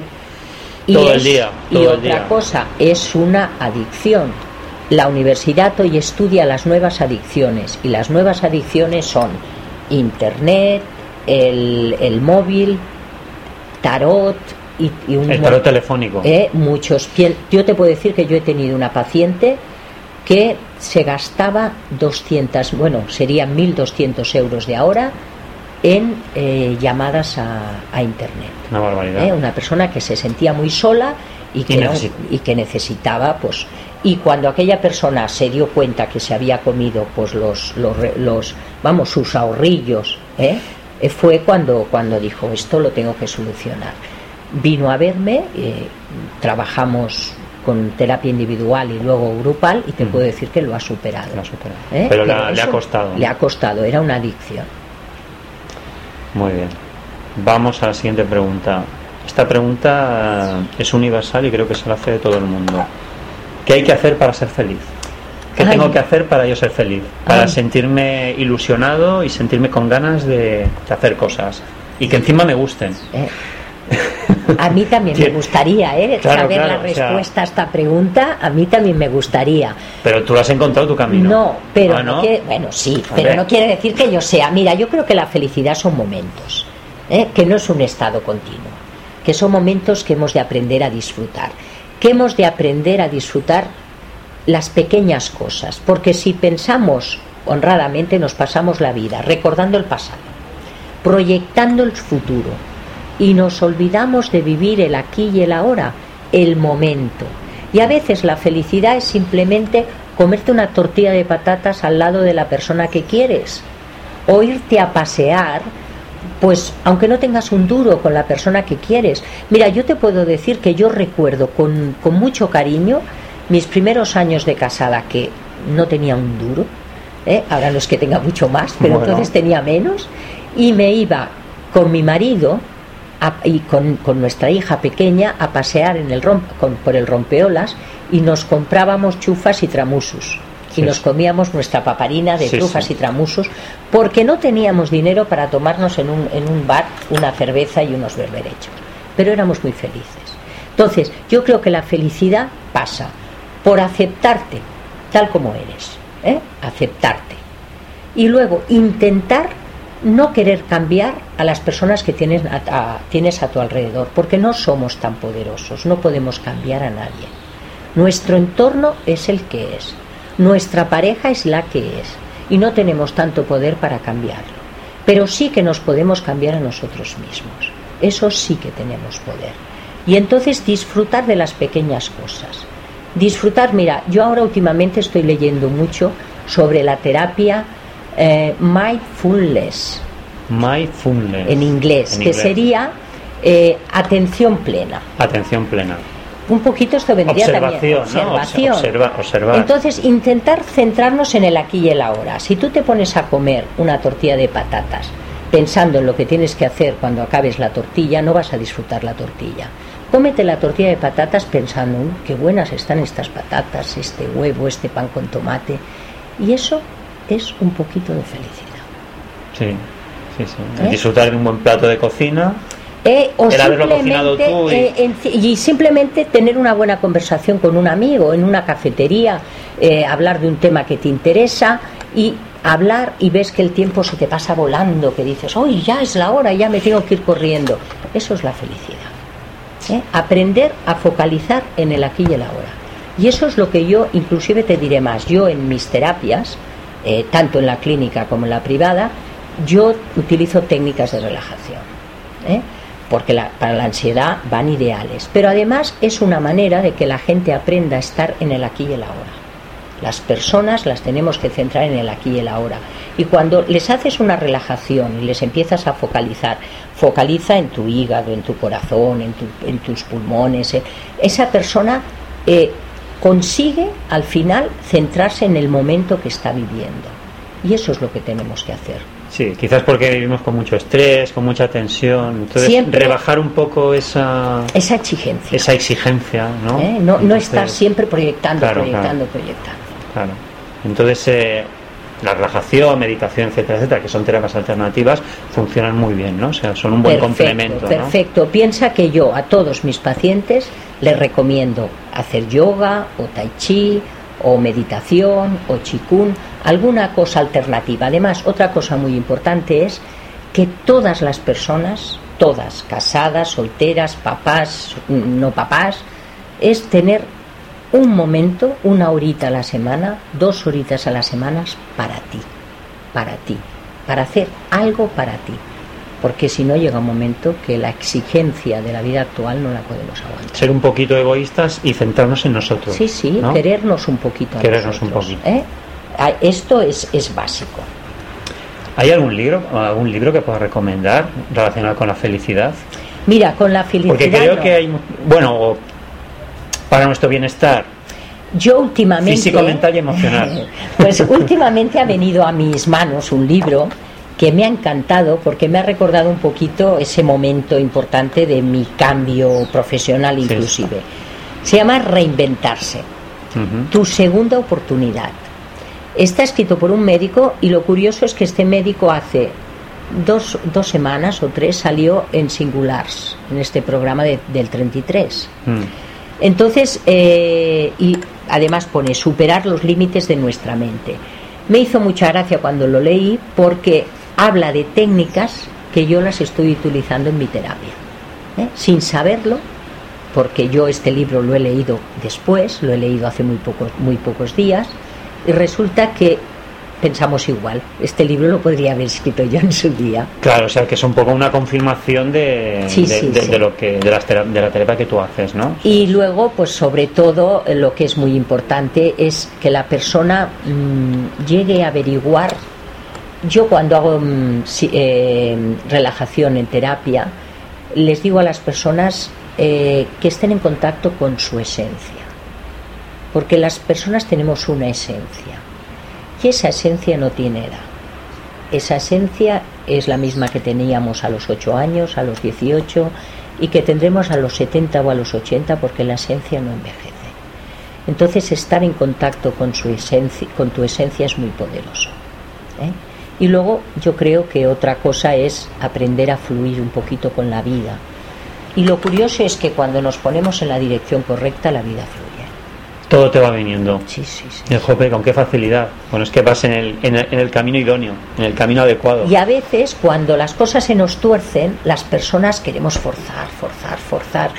todo el día. y otra cosa, es una adicción. La universidad hoy estudia las nuevas adicciones y las nuevas adicciones son Internet, el, móvil, tarot, y, un el tarot telefónico. Eh, muchos. Yo te puedo decir que yo he tenido una paciente que se gastaba 200, bueno, serían 1.200 euros de ahora en eh, llamadas a, Internet. Una barbaridad. Eh, una persona que se sentía muy sola y que, y que necesitaba pues y cuando aquella persona se dio cuenta que se había comido pues los, los, vamos sus ahorrillos ¿eh? Eh, fue cuando cuando dijo esto lo tengo que solucionar vino a verme eh, trabajamos con terapia individual y luego grupal y te puedo decir que lo ha superado, pero, le ha costado le ha costado era una adicción. Muy bien. Vamos a la siguiente pregunta. Esta pregunta es universal y creo que se la hace de todo el mundo. ¿Qué hay que hacer para ser feliz? ¿Qué tengo que hacer para yo ser feliz? Para sentirme ilusionado y sentirme con ganas de, hacer cosas. Y que encima me gusten. Eh, a mí también me gustaría ¿eh? saber la respuesta a esta pregunta. A mí también me gustaría. Pero tú has encontrado tu camino. No, pero ah, bueno, sí, pero no quiere decir que yo sea. Mira, yo creo que la felicidad son momentos, ¿eh? que no es un estado continuo, que son momentos que hemos de aprender a disfrutar que hemos de aprender a disfrutar las pequeñas cosas, porque si pensamos honradamente nos pasamos la vida recordando el pasado, proyectando el futuro y nos olvidamos de vivir el aquí y el ahora, el momento. Y a veces la felicidad es simplemente comerte una tortilla de patatas al lado de la persona que quieres o irte a pasear pues aunque no tengas un duro con la persona que quieres. Mira, yo te puedo decir que yo recuerdo con, mucho cariño mis primeros años de casada que no tenía un duro, ¿eh? ahora no es que tenga mucho más, pero entonces tenía menos, y me iba con mi marido y con, nuestra hija pequeña a pasear en el por el rompeolas y nos comprábamos chufas y tramusos y nos comíamos nuestra paparina de trufas y tramusos porque no teníamos dinero para tomarnos en un, en un bar una cerveza y unos berberechos. Pero éramos muy felices. Entonces, yo creo que la felicidad pasa por aceptarte tal como eres, ¿eh? aceptarte. Y luego intentar no querer cambiar a las personas que tienes tienes a tu alrededor, porque no somos tan poderosos, no podemos cambiar a nadie. Nuestro entorno es el que es. Nuestra pareja es la que es y no tenemos tanto poder para cambiarlo. Pero sí que nos podemos cambiar a nosotros mismos. Eso sí que tenemos poder. Y entonces disfrutar de las pequeñas cosas. Disfrutar, mira, yo ahora últimamente estoy leyendo mucho sobre la terapia eh, mindfulness. Mindfulness. En inglés, que sería eh, atención plena. Atención plena un poquito esto vendría también observación observar. entonces intentar centrarnos en el aquí y el ahora si tú te pones a comer una tortilla de patatas pensando en lo que tienes que hacer cuando acabes la tortilla no vas a disfrutar la tortilla cómete la tortilla de patatas pensando qué buenas están estas patatas este huevo este pan con tomate y eso es un poquito de felicidad sí sí sí ¿Eh? disfrutar de un buen plato de cocina eh, o simplemente, eh, y... simplemente tener una buena conversación con un amigo en una cafetería, hablar de un tema que te interesa y hablar y ves que el tiempo se te pasa volando, que dices, hoy ya es la hora, ya me tengo que ir corriendo. Eso es la felicidad. Aprender a focalizar en el aquí y el ahora. Y eso es lo que yo, inclusive te diré más, yo en mis terapias, tanto en la clínica como en la privada, yo utilizo técnicas de relajación porque para la ansiedad van ideales, pero además es una manera de que la gente aprenda a estar en el aquí y el ahora. Las personas las tenemos que centrar en el aquí y el ahora. Y cuando les haces una relajación y les empiezas a focalizar, focaliza en tu hígado, en tu corazón, en, tus pulmones, eh, esa persona eh, consigue al final centrarse en el momento que está viviendo. Y eso es lo que tenemos que hacer. Sí, quizás porque vivimos con mucho estrés, con mucha tensión. Entonces, rebajar un poco esa... Esa exigencia. Esa exigencia, ¿no? ¿Eh? No, no estar siempre proyectando, proyectando, proyectando. Claro. Entonces, eh, la relajación, meditación, etcétera, etcétera, que son terapias alternativas, funcionan muy bien, ¿no? O sea, son un buen complemento. Perfecto. Piensa que yo a todos mis pacientes les recomiendo hacer yoga o tai chi o meditación o chikun, alguna cosa alternativa. Además, otra cosa muy importante es que todas las personas, todas, casadas, solteras, papás, no papás, es tener un momento, una horita a la semana, dos horitas a la semana para ti, para ti, para hacer algo para ti. porque si no llega un momento que la exigencia de la vida actual no la podemos aguantar. Ser un poquito egoístas y centrarnos en nosotros. Sí, sí, ¿no? querernos un poquito. a Querernos un poquito. ¿eh? Ah, Esto es, es básico. ¿Hay algún libro, algún libro que puedas recomendar relacionado con la felicidad? Mira, con la felicidad. Porque creo no. que hay, bueno, para nuestro bienestar, Yo últimamente. Físico, mental y emocional. Pues últimamente ha venido a mis manos un libro que me ha encantado porque me ha recordado un poquito ese momento importante de mi cambio profesional inclusive. Se llama Reinventarse, tu segunda oportunidad. Está escrito por un médico y lo curioso es que este médico hace dos, dos semanas o tres salió en Singulars, en este programa de- del 33. Mm. Entonces, eh, y además pone superar los límites de nuestra mente. Me hizo mucha gracia cuando lo leí porque habla de técnicas que yo las estoy utilizando en mi terapia, ¿eh? sin saberlo, porque yo este libro lo he leído después, lo he leído hace muy pocos, muy pocos días, y resulta que pensamos igual. Este libro lo podría haber escrito yo en su día. Claro, o sea que es un poco una confirmación de, Sí, de, sí, de- sí. de lo que de, las de la terapia que tú haces, ¿no? Y luego, pues sobre todo, eh, lo que es muy importante es que la persona mm, llegue a averiguar. Yo cuando hago mm, si- eh, relajación en terapia, les digo a las personas eh, que estén en contacto con su esencia. Porque las personas tenemos una esencia. Esa esencia no tiene edad. Esa esencia es la misma que teníamos a los 8 años, a los 18 y que tendremos a los 70 o a los 80 porque la esencia no envejece. Entonces estar en contacto con, su esencia, con tu esencia es muy poderoso. ¿eh? Y luego yo creo que otra cosa es aprender a fluir un poquito con la vida. Y lo curioso es que cuando nos ponemos en la dirección correcta, la vida fluye. Todo te va viniendo. Sí, sí, sí. El jope, con qué facilidad. Bueno, es que vas en el, en el, en el camino idóneo, en el camino adecuado. Y a veces cuando las cosas se nos tuercen, las personas queremos forzar, forzar, forzar.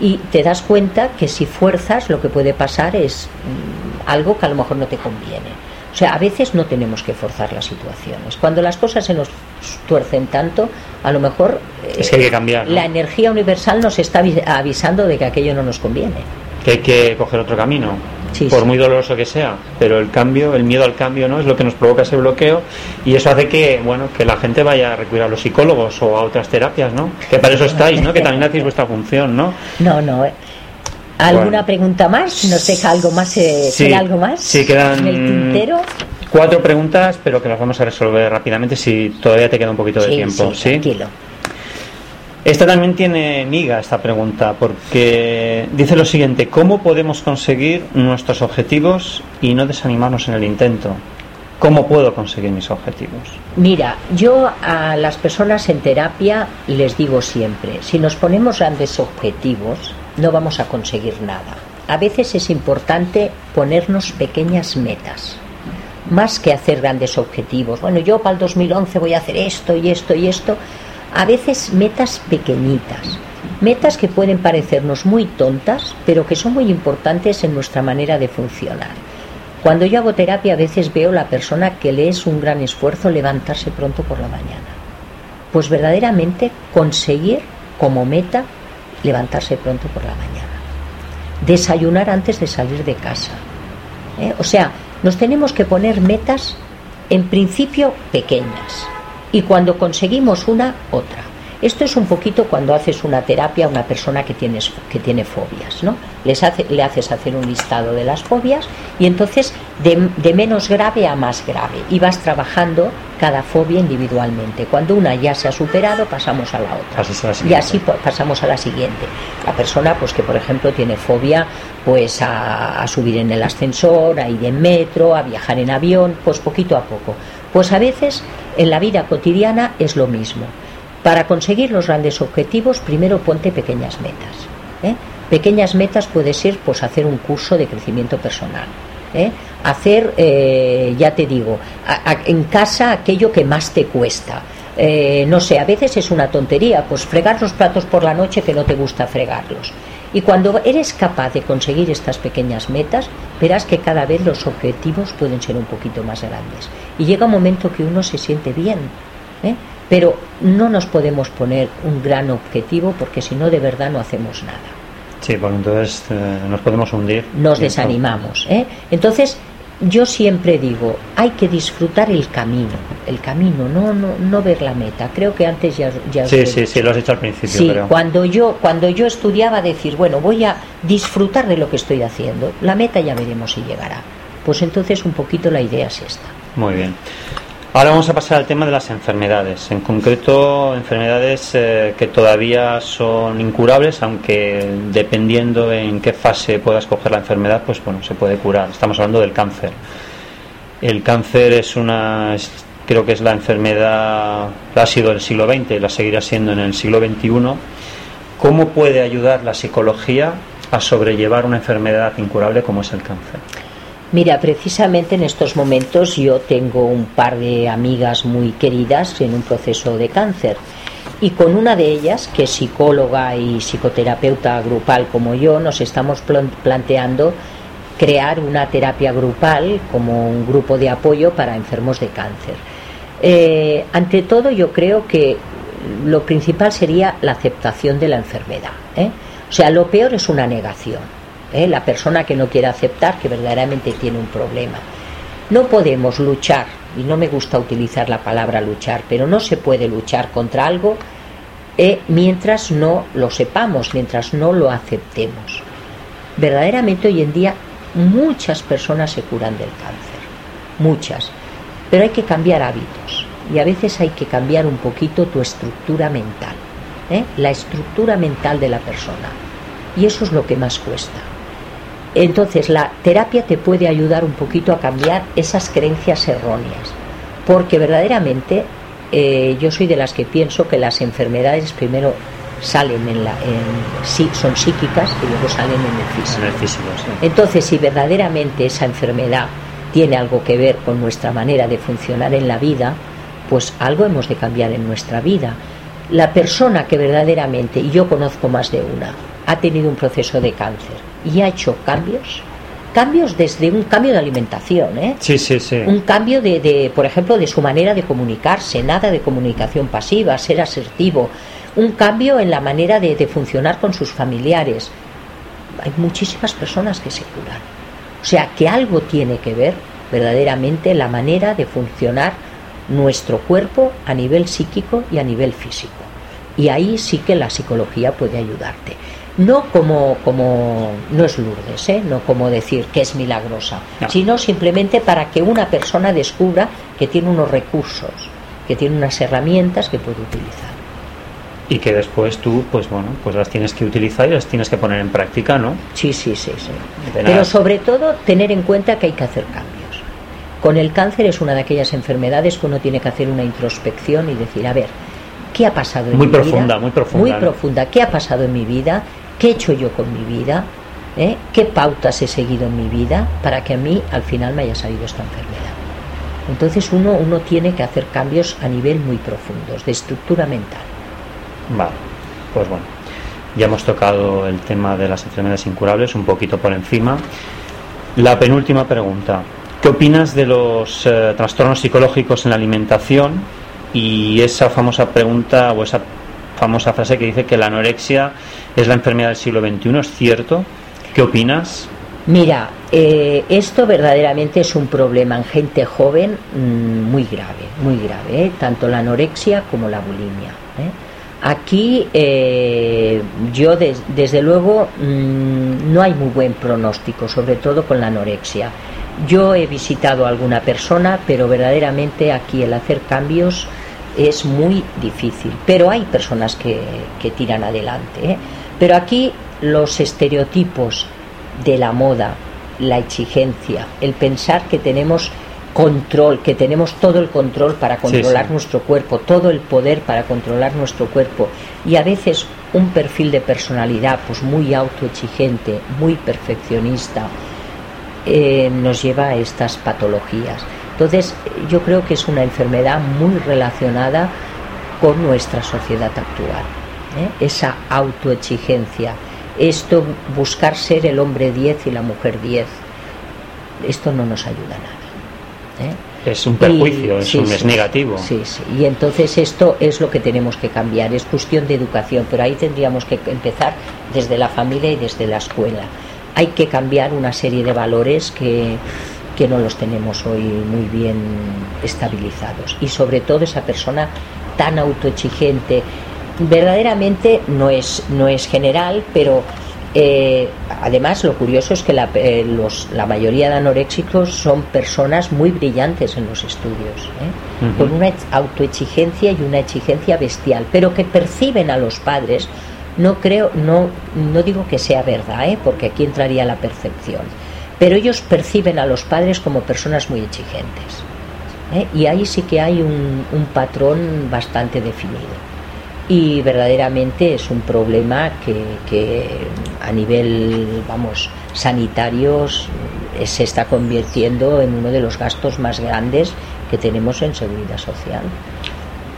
Y te das cuenta que si fuerzas lo que puede pasar es mm, algo que a lo mejor no te conviene. O sea, a veces no tenemos que forzar las situaciones. Cuando las cosas se nos tuercen tanto, a lo mejor eh, Es que hay que cambiar, ¿no? la energía universal nos está avi- avisando de que aquello no nos conviene. Que hay que coger otro camino, Sí, por sí. muy doloroso que sea. Pero el cambio, el miedo al cambio, ¿no? Es lo que nos provoca ese bloqueo y eso hace que, bueno, que la gente vaya a recurrir a los psicólogos o a otras terapias, ¿no? Que para eso estáis, ¿no? Que también hacéis vuestra función, ¿no? No, no. eh. ¿Alguna Bueno. pregunta más? ¿Nos deja algo más? eh, Sí, ¿queda algo más? sí, quedan- ¿En el tintero? Cuatro preguntas, pero que las vamos a resolver rápidamente si todavía te queda un poquito de tiempo, sí, ¿sí? tranquilo. Esta también tiene miga esta pregunta, porque dice lo siguiente, ¿cómo podemos conseguir nuestros objetivos y no desanimarnos en el intento? ¿Cómo puedo conseguir mis objetivos? Mira, yo a las personas en terapia les digo siempre, si nos ponemos grandes objetivos, no vamos a conseguir nada. A veces es importante ponernos pequeñas metas, más que hacer grandes objetivos. Bueno, yo para el 2011 voy a hacer esto y esto y esto. A veces metas pequeñitas, metas que pueden parecernos muy tontas, pero que son muy importantes en nuestra manera de funcionar. Cuando yo hago terapia a veces veo la persona que le es un gran esfuerzo levantarse pronto por la mañana. Pues verdaderamente conseguir como meta levantarse pronto por la mañana. Desayunar antes de salir de casa. ¿eh? O sea, nos tenemos que poner metas en principio pequeñas y cuando conseguimos una, otra. Esto es un poquito cuando haces una terapia a una persona que, tienes, que tiene fobias, ¿no? Les hace, le haces hacer un listado de las fobias y entonces de, de menos grave a más grave y vas trabajando cada fobia individualmente. Cuando una ya se ha superado, pasamos a la otra. Pasas a la y así pasamos a la siguiente. La persona, pues que por ejemplo tiene fobia, pues a, a subir en el ascensor, a ir en metro, a viajar en avión, pues poquito a poco. Pues a veces en la vida cotidiana es lo mismo. Para conseguir los grandes objetivos, primero ponte pequeñas metas. ¿eh? Pequeñas metas puede ser pues hacer un curso de crecimiento personal. ¿eh? Hacer, eh, ya te digo, en casa aquello que más te cuesta. Eh, no sé, a veces es una tontería, pues fregar los platos por la noche que no te gusta fregarlos. Y cuando eres capaz de conseguir estas pequeñas metas, verás que cada vez los objetivos pueden ser un poquito más grandes. Y llega un momento que uno se siente bien, ¿eh? pero no nos podemos poner un gran objetivo porque si no de verdad no hacemos nada. Sí, porque entonces eh, nos podemos hundir. Nos desanimamos. ¿eh? Entonces, yo siempre digo, hay que disfrutar el camino, el camino, no, no, no ver la meta. Creo que antes ya, ya Sí, sí, sí, lo has dicho al principio. Sí, cuando yo cuando yo estudiaba decir, bueno, voy a disfrutar de lo que estoy haciendo. La meta ya veremos si llegará. Pues entonces un poquito la idea es esta. Muy bien. Ahora vamos a pasar al tema de las enfermedades, en concreto enfermedades eh, que todavía son incurables, aunque dependiendo en qué fase puedas coger la enfermedad, pues bueno, se puede curar. Estamos hablando del cáncer. El cáncer es una, creo que es la enfermedad, ha sido del siglo XX y la seguirá siendo en el siglo XXI. ¿Cómo puede ayudar la psicología a sobrellevar una enfermedad incurable como es el cáncer? Mira, precisamente en estos momentos yo tengo un par de amigas muy queridas en un proceso de cáncer y con una de ellas, que es psicóloga y psicoterapeuta grupal como yo, nos estamos planteando crear una terapia grupal como un grupo de apoyo para enfermos de cáncer. Eh, ante todo yo creo que lo principal sería la aceptación de la enfermedad. ¿eh? O sea, lo peor es una negación ¿eh? la persona que no quiere aceptar que verdaderamente tiene un problema. No podemos luchar, y no me gusta utilizar la palabra luchar, pero no se puede luchar contra algo eh, mientras no lo sepamos, mientras no lo aceptemos. Verdaderamente hoy en día muchas personas se curan del cáncer, muchas, pero hay que cambiar hábitos y a veces hay que cambiar un poquito tu estructura mental, ¿eh? la estructura mental de la persona. Y eso es lo que más cuesta. Entonces la terapia te puede ayudar un poquito a cambiar esas creencias erróneas, porque verdaderamente eh, yo soy de las que pienso que las enfermedades primero salen en la, en, sí, son psíquicas y luego salen en el físico. Entonces, si verdaderamente esa enfermedad tiene algo que ver con nuestra manera de funcionar en la vida, pues algo hemos de cambiar en nuestra vida. La persona que verdaderamente, y yo conozco más de una, ha tenido un proceso de cáncer y ha hecho cambios cambios desde un cambio de alimentación, ¿eh? Sí, sí, sí. Un cambio de, de, por ejemplo, de su manera de comunicarse, nada de comunicación pasiva, ser asertivo, un cambio en la manera de, de funcionar con sus familiares. Hay muchísimas personas que se curan. O sea, que algo tiene que ver verdaderamente la manera de funcionar nuestro cuerpo a nivel psíquico y a nivel físico. Y ahí sí que la psicología puede ayudarte no como, como no es Lourdes, ¿eh? no como decir que es milagrosa, sino simplemente para que una persona descubra que tiene unos recursos, que tiene unas herramientas que puede utilizar. Y que después tú, pues bueno, pues las tienes que utilizar y las tienes que poner en práctica, ¿no? Sí, sí, sí, sí. Pero sobre todo tener en cuenta que hay que hacer cambios. Con el cáncer es una de aquellas enfermedades que uno tiene que hacer una introspección y decir, a ver, ¿qué ha pasado en muy mi profunda, vida? Muy profunda, muy profunda. ¿Qué ha pasado en mi vida? ¿Qué he hecho yo con mi vida? ¿Eh? ¿Qué pautas he seguido en mi vida para que a mí al final me haya salido esta enfermedad? Entonces uno, uno tiene que hacer cambios a nivel muy profundos, de estructura mental. Vale, pues bueno, ya hemos tocado el tema de las enfermedades incurables un poquito por encima. La penúltima pregunta, ¿qué opinas de los eh, trastornos psicológicos en la alimentación y esa famosa pregunta o esa famosa frase que dice que la anorexia es la enfermedad del siglo XXI. ¿Es cierto? ¿Qué opinas? Mira, eh, esto verdaderamente es un problema en gente joven mmm, muy grave, muy grave, ¿eh? tanto la anorexia como la bulimia. ¿eh? Aquí yo des, desde luego mmm, no hay muy buen pronóstico, sobre todo con la anorexia. Yo he visitado a alguna persona, pero verdaderamente aquí el hacer cambios es muy difícil, pero hay personas que, que tiran adelante. ¿eh? Pero aquí los estereotipos de la moda, la exigencia, el pensar que tenemos control, que tenemos todo el control para controlar sí, sí. nuestro cuerpo, todo el poder para controlar nuestro cuerpo y a veces un perfil de personalidad pues muy autoexigente, muy perfeccionista, eh, nos lleva a estas patologías. Entonces, yo creo que es una enfermedad muy relacionada con nuestra sociedad actual. ¿eh? Esa autoexigencia, esto buscar ser el hombre 10 y la mujer 10, esto no nos ayuda a nada. ¿eh? Es un perjuicio, es, un, es negativo. Sí, sí. Y entonces esto es lo que tenemos que cambiar. Es cuestión de educación, pero ahí tendríamos que empezar desde la familia y desde la escuela. Hay que cambiar una serie de valores que, que no los tenemos hoy muy bien estabilizados. Y sobre todo esa persona tan autoexigente, verdaderamente no es, no es general, pero eh, además, lo curioso es que la, eh, los, la, mayoría de anoréxicos son personas muy brillantes en los estudios, ¿eh? con una autoexigencia y una exigencia bestial, pero que perciben a los padres. No creo, no, no digo que sea verdad, porque aquí entraría la percepción, pero ellos perciben a los padres como personas muy exigentes. Y ahí sí que hay un, un patrón bastante definido y verdaderamente es un problema que, a nivel vamos sanitarios eh, se está convirtiendo en uno de los gastos más grandes que tenemos en seguridad social.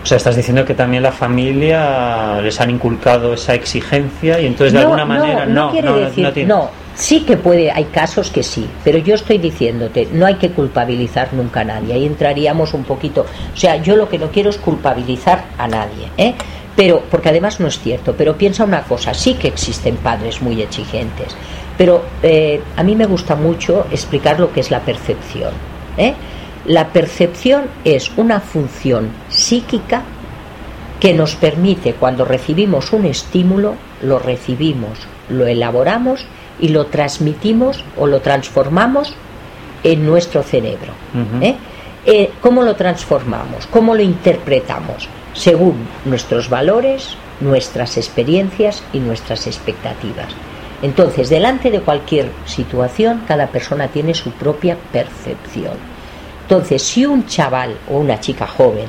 O sea, estás diciendo que también la familia les han inculcado esa exigencia y entonces de alguna manera no, no, quiere decir, no, sí que puede, hay casos que sí, pero yo estoy diciéndote, no hay que culpabilizar nunca a nadie. Ahí entraríamos un poquito, o sea, yo lo que no quiero es culpabilizar a nadie, ¿eh? Pero, porque además no es cierto, pero piensa una cosa, sí que existen padres muy exigentes, pero eh, a mí me gusta mucho explicar lo que es la percepción. ¿eh? La percepción es una función psíquica que nos permite, cuando recibimos un estímulo, lo recibimos, lo elaboramos y lo transmitimos o lo transformamos en nuestro cerebro. ¿eh? ¿Cómo lo transformamos? ¿Cómo lo interpretamos? según nuestros valores, nuestras experiencias y nuestras expectativas. Entonces, delante de cualquier situación, cada persona tiene su propia percepción. Entonces, si un chaval o una chica joven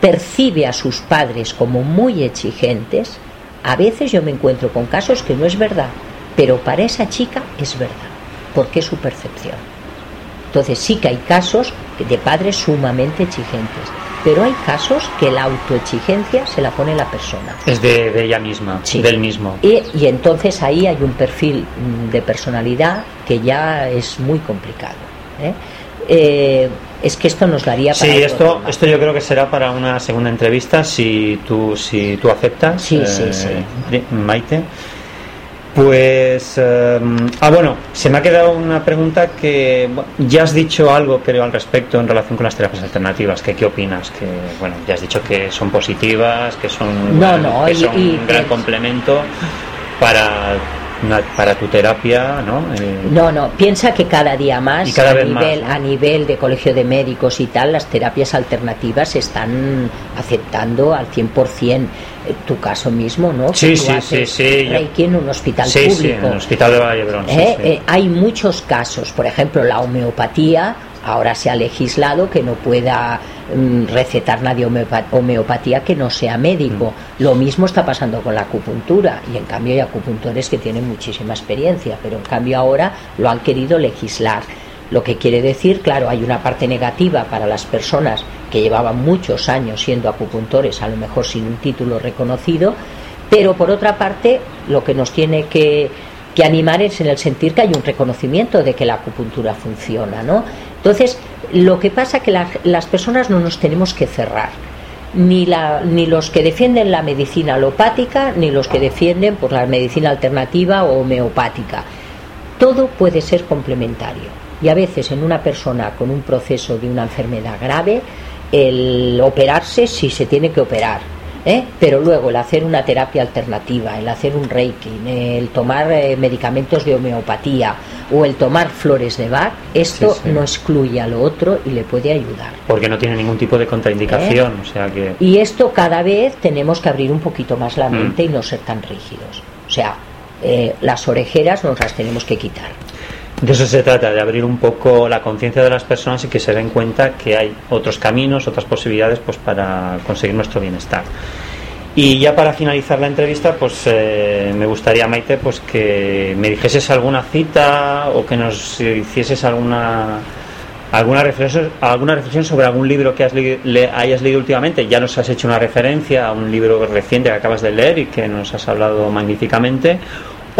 percibe a sus padres como muy exigentes, a veces yo me encuentro con casos que no es verdad, pero para esa chica es verdad, porque es su percepción. Entonces sí que hay casos de padres sumamente exigentes, pero hay casos que la autoexigencia se la pone la persona. Es de, ella misma, del mismo. Y, entonces ahí hay un perfil mm, de personalidad que ya es muy complicado. ¿eh? Eh, es que esto nos daría para sí esto esto yo creo que será para una segunda entrevista si tú si tú aceptas sí, sí, sí. Eh, Maite pues, eh, ah, bueno, se me ha quedado una pregunta que ya has dicho algo, creo, al respecto en relación con las terapias alternativas. ¿Qué, qué opinas? Que, bueno, ya has dicho que son positivas, que son, un gran complemento para para tu terapia, ¿no? Eh, no, no, piensa que cada día más, a, nivel, a nivel de colegio de médicos y tal, las terapias alternativas se están aceptando al 100%. Eh, tu caso mismo, ¿no? Sí, sí, sí, sí. Aquí en un hospital público. Sí, en el hospital de Vallebrón. ¿Eh? hay muchos casos, por ejemplo, la homeopatía ahora se ha legislado que no pueda mm, recetar nadie homeopatía que no sea médico. Mm. Lo mismo está pasando con la acupuntura y en cambio hay acupuntores que tienen muchísima experiencia, pero en cambio ahora lo han querido legislar. Lo que quiere decir, claro, hay una parte negativa para las personas que llevaban muchos años siendo acupuntores, a lo mejor sin un título reconocido, pero por otra parte, lo que nos tiene que, que animar es en el sentir que hay un reconocimiento de que la acupuntura funciona, ¿no? Entonces, lo que pasa es que las personas no nos tenemos que cerrar. Ni, la, ni los que defienden la medicina alopática, ni los que defienden por la medicina alternativa o homeopática. Todo puede ser complementario. Y a veces en una persona con un proceso de una enfermedad grave, el operarse si se tiene que operar, ¿eh? pero luego el hacer una terapia alternativa, el hacer un reiki, el tomar eh, medicamentos de homeopatía o el tomar flores de Bach, esto no excluye a lo otro y le puede ayudar. Porque no tiene ningún tipo de contraindicación, ¿Eh? o sea que... Y esto cada vez tenemos que abrir un poquito más la mente y no ser tan rígidos. O sea, las orejeras nos las tenemos que quitar. De eso se trata, de abrir un poco la conciencia de las personas y que se den cuenta que hay otros caminos, otras posibilidades pues para conseguir nuestro bienestar. Y ya para finalizar la entrevista, pues eh, me gustaría, Maite, pues que me dijeses alguna cita o que nos hicieses alguna alguna reflexión, alguna reflexión sobre algún libro que has le, hayas leído últimamente. Ya nos has hecho una referencia a un libro reciente que acabas de leer y que nos has hablado magníficamente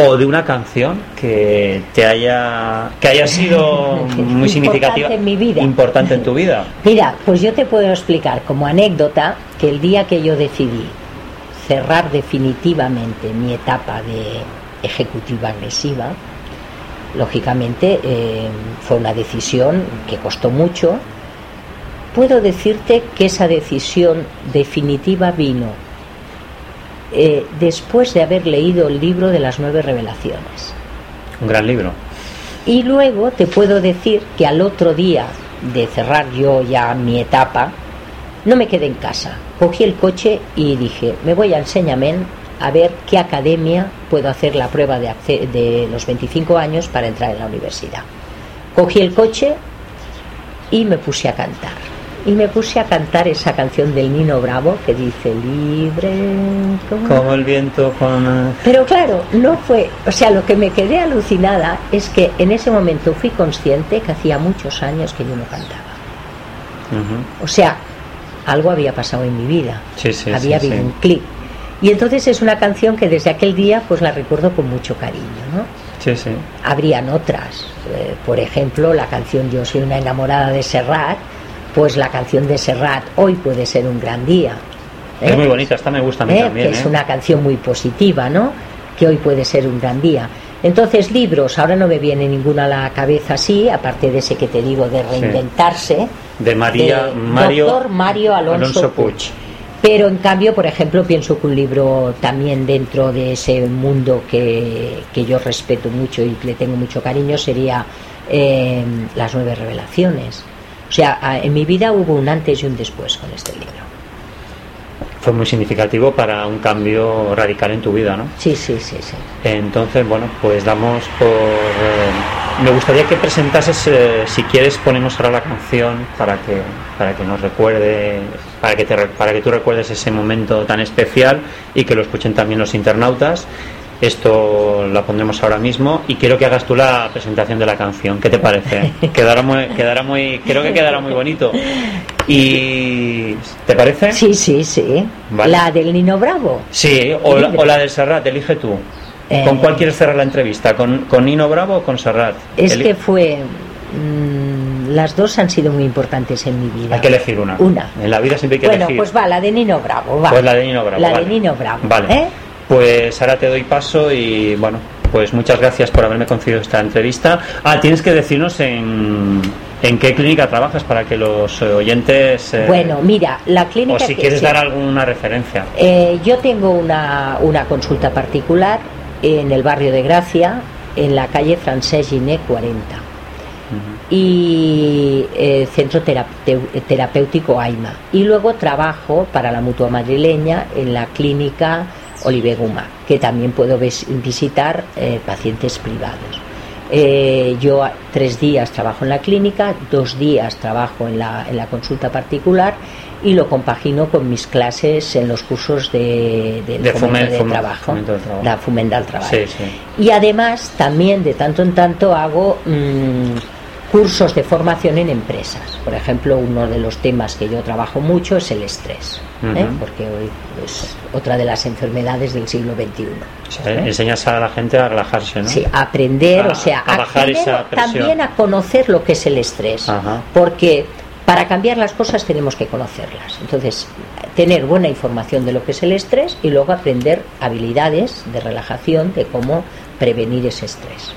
o de una canción que te haya que haya sido muy significativa en mi vida. importante en tu vida. Mira, pues yo te puedo explicar como anécdota que el día que yo decidí cerrar definitivamente mi etapa de ejecutiva agresiva, lógicamente eh, fue una decisión que costó mucho. Puedo decirte que esa decisión definitiva vino eh, después de haber leído el libro de las nueve revelaciones. Un gran libro. Y luego te puedo decir que al otro día de cerrar yo ya mi etapa, no me quedé en casa. Cogí el coche y dije, me voy a enseñamiento a ver qué academia puedo hacer la prueba de, de los 25 años para entrar en la universidad. Cogí el coche y me puse a cantar. Y me puse a cantar esa canción del Nino Bravo que dice libre como, el viento con... Pero claro, no fue, o sea, lo que me quedé alucinada es que en ese momento fui consciente que hacía muchos años que yo no cantaba. O sea, algo había pasado en mi vida. había habido un clic y entonces es una canción que desde aquel día pues la recuerdo con mucho cariño, ¿no? Sí, sí. Habrían otras, eh, por ejemplo, la canción Yo soy una enamorada de Serrat, pues la canción de Serrat Hoy puede ser un gran día. Es muy bonita, esta me gusta a mí ¿Eh? también. Que es ¿eh? una canción muy positiva, ¿no? Que hoy puede ser un gran día. Entonces, libros, ahora no me viene ninguna a la cabeza así, aparte de ese que te digo de reinventarse. De María Mario, Doctor Mario Alonso, Puig pero en cambio, por ejemplo, pienso que un libro también dentro de ese mundo que, yo respeto mucho y le tengo mucho cariño sería eh, Las nueve revelaciones. O sea, en mi vida hubo un antes y un después con este libro fue muy significativo para un cambio radical en tu vida, ¿no? Sí, sí, sí, sí. Entonces, bueno, pues damos por... Eh, me gustaría que presentases, eh, si quieres, ponemos ahora la canción para que, para que nos recuerde, para que, te, para que tú recuerdes ese momento tan especial y que lo escuchen también los internautas. Esto la pondremos ahora mismo y quiero que hagas tú la presentación de la canción. ¿Qué te parece? quedará muy, quedará muy, creo que quedará muy bonito. ¿Y te parece? Sí, sí, sí. La del Nino Bravo. Sí, o la, del Serrat, elige tú. ¿Con cuál eh. quieres cerrar la entrevista? ¿Con, ¿Con, Nino Bravo o con Serrat? Es que fue. Mm, las dos han sido muy importantes en mi vida. Hay que elegir una. Una. En la vida siempre hay que elegir. Bueno, pues va, la de Nino Bravo. Va. Pues la de Nino Bravo. La de Nino Bravo. Vale. ¿eh? Pues ahora te doy paso y bueno, pues muchas gracias por haberme concedido esta entrevista. Ah, tienes que decirnos en, en qué clínica trabajas para que los oyentes... Eh, bueno, mira, la clínica... O si quieres dar alguna referencia. Eh, yo tengo una, una consulta particular en el barrio de Gracia, en la calle Francés Giné 40. Y eh, centro terapéutico AIMA. Y luego trabajo para la mutua madrileña en la clínica Olive Guma, que también puedo visitar eh, pacientes privados. Eh, yo tres días trabajo en la clínica, dos días trabajo en la, en la consulta particular y lo compagino con mis clases en los cursos de, de, fomento, de trabajo, la fomenta trabajo. Y además también de tanto en tanto hago mm, cursos de formación en empresas. Por ejemplo, uno de los temas que yo trabajo mucho es el estrés, ¿eh? porque hoy es otra de las enfermedades del siglo XXI. ¿eh? Enseñas a la gente a relajarse, ¿no? Sí, a aprender, o sea, a, bajar esa también a conocer lo que es el estrés, porque para cambiar las cosas tenemos que conocerlas. Entonces, tener buena información de lo que es el estrés y luego aprender habilidades de relajación, de cómo prevenir ese estrés.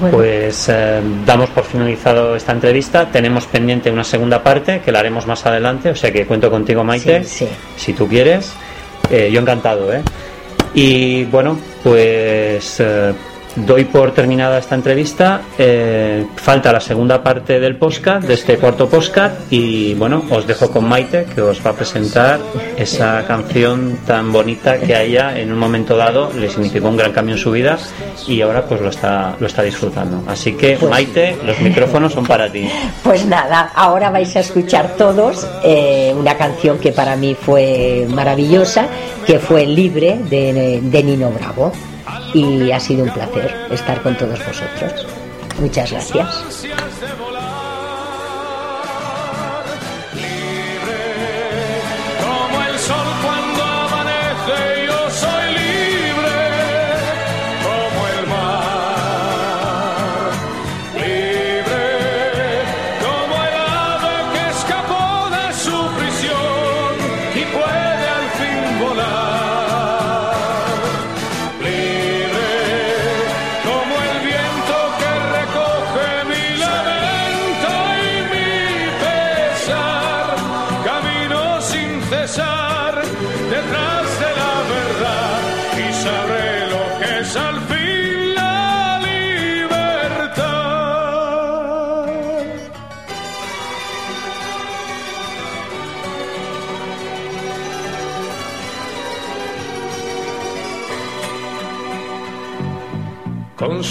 Pues eh, damos por finalizado esta entrevista. Tenemos pendiente una segunda parte que la haremos más adelante, o sea que cuento contigo, Maite, si tú quieres. Eh, yo encantado, ¿eh? Y bueno, pues eh, doy por terminada esta entrevista. Eh, falta la segunda parte del podcast, de este cuarto podcast, y bueno, os dejo con Maite, que os va a presentar esa canción tan bonita que a ella en un momento dado le significó un gran cambio en su vida y ahora pues lo está, lo está disfrutando. Así que pues Maite, los micrófonos son para ti. Pues nada, ahora vais a escuchar todos eh, una canción que para mí fue maravillosa, que fue Libre de, de Nino Bravo y ha sido un placer estar con todos vosotros. Muchas gracias.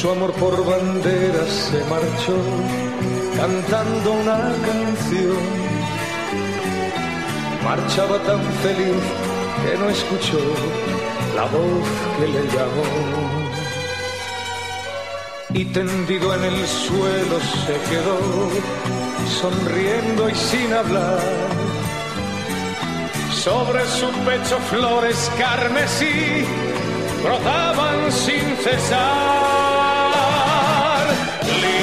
Su amor por bandera se marchó cantando una canción. Marchaba tan feliz que no escuchó la voz que le llamó. Y tendido en el suelo se quedó, sonriendo y sin hablar. Sobre su pecho flores carmesí brotaban sin cesar. Leave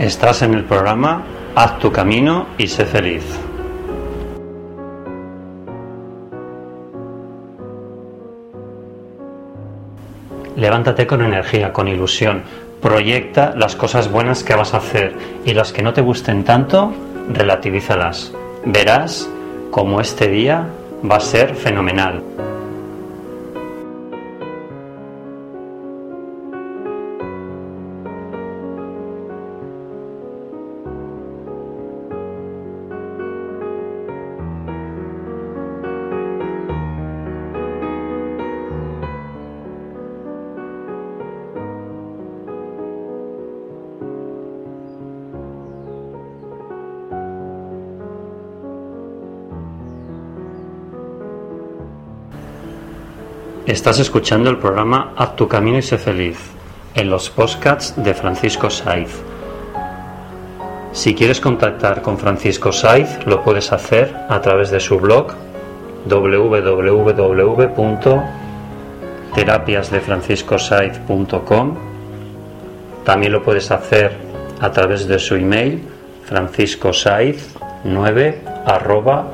Estás en el programa Haz tu camino y sé feliz. Levántate con energía, con ilusión. Proyecta las cosas buenas que vas a hacer y las que no te gusten tanto, relativízalas. Verás cómo este día va a ser fenomenal. Estás escuchando el programa Haz tu camino y sé feliz en los podcasts de Francisco Saiz. Si quieres contactar con Francisco Saiz, lo puedes hacer a través de su blog www.terapiasdefranciscosaiz.com. También lo puedes hacer a través de su email franciscosaiz9 arroba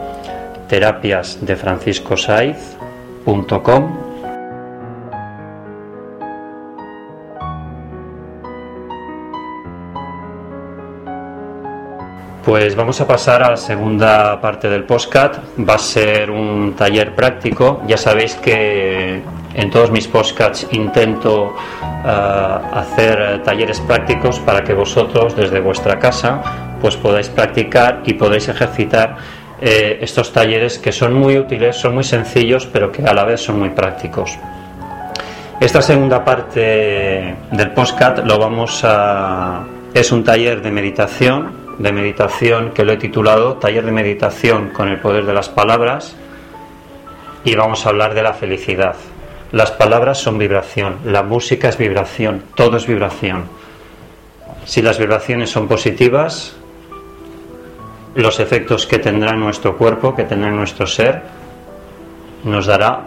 Pues vamos a pasar a la segunda parte del postcat. Va a ser un taller práctico. Ya sabéis que en todos mis postcats intento eh, hacer talleres prácticos para que vosotros desde vuestra casa pues podáis practicar y podáis ejercitar eh, estos talleres que son muy útiles, son muy sencillos, pero que a la vez son muy prácticos. Esta segunda parte del postcat lo vamos a es un taller de meditación de meditación que lo he titulado Taller de Meditación con el Poder de las Palabras y vamos a hablar de la felicidad. Las palabras son vibración, la música es vibración, todo es vibración. Si las vibraciones son positivas, los efectos que tendrá nuestro cuerpo, que tendrá nuestro ser, nos dará,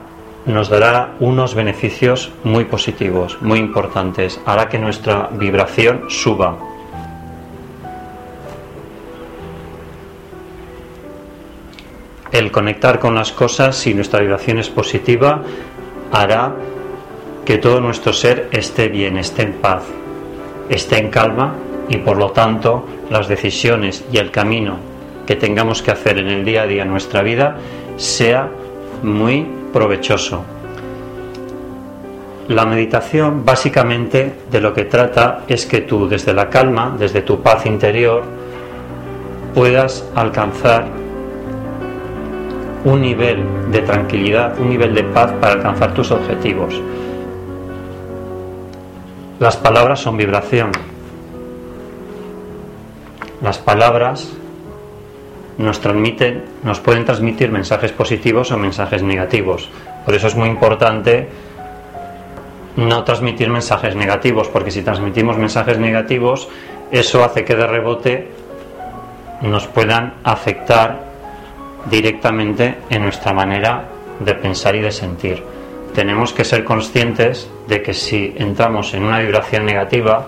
nos dará unos beneficios muy positivos, muy importantes. Hará que nuestra vibración suba. El conectar con las cosas, si nuestra vibración es positiva, hará que todo nuestro ser esté bien, esté en paz, esté en calma y por lo tanto las decisiones y el camino que tengamos que hacer en el día a día en nuestra vida sea muy provechoso. La meditación básicamente de lo que trata es que tú desde la calma, desde tu paz interior, puedas alcanzar un nivel de tranquilidad, un nivel de paz para alcanzar tus objetivos. Las palabras son vibración. Las palabras nos transmiten, nos pueden transmitir mensajes positivos o mensajes negativos. Por eso es muy importante no transmitir mensajes negativos, porque si transmitimos mensajes negativos, eso hace que de rebote nos puedan afectar directamente en nuestra manera de pensar y de sentir tenemos que ser conscientes de que si entramos en una vibración negativa,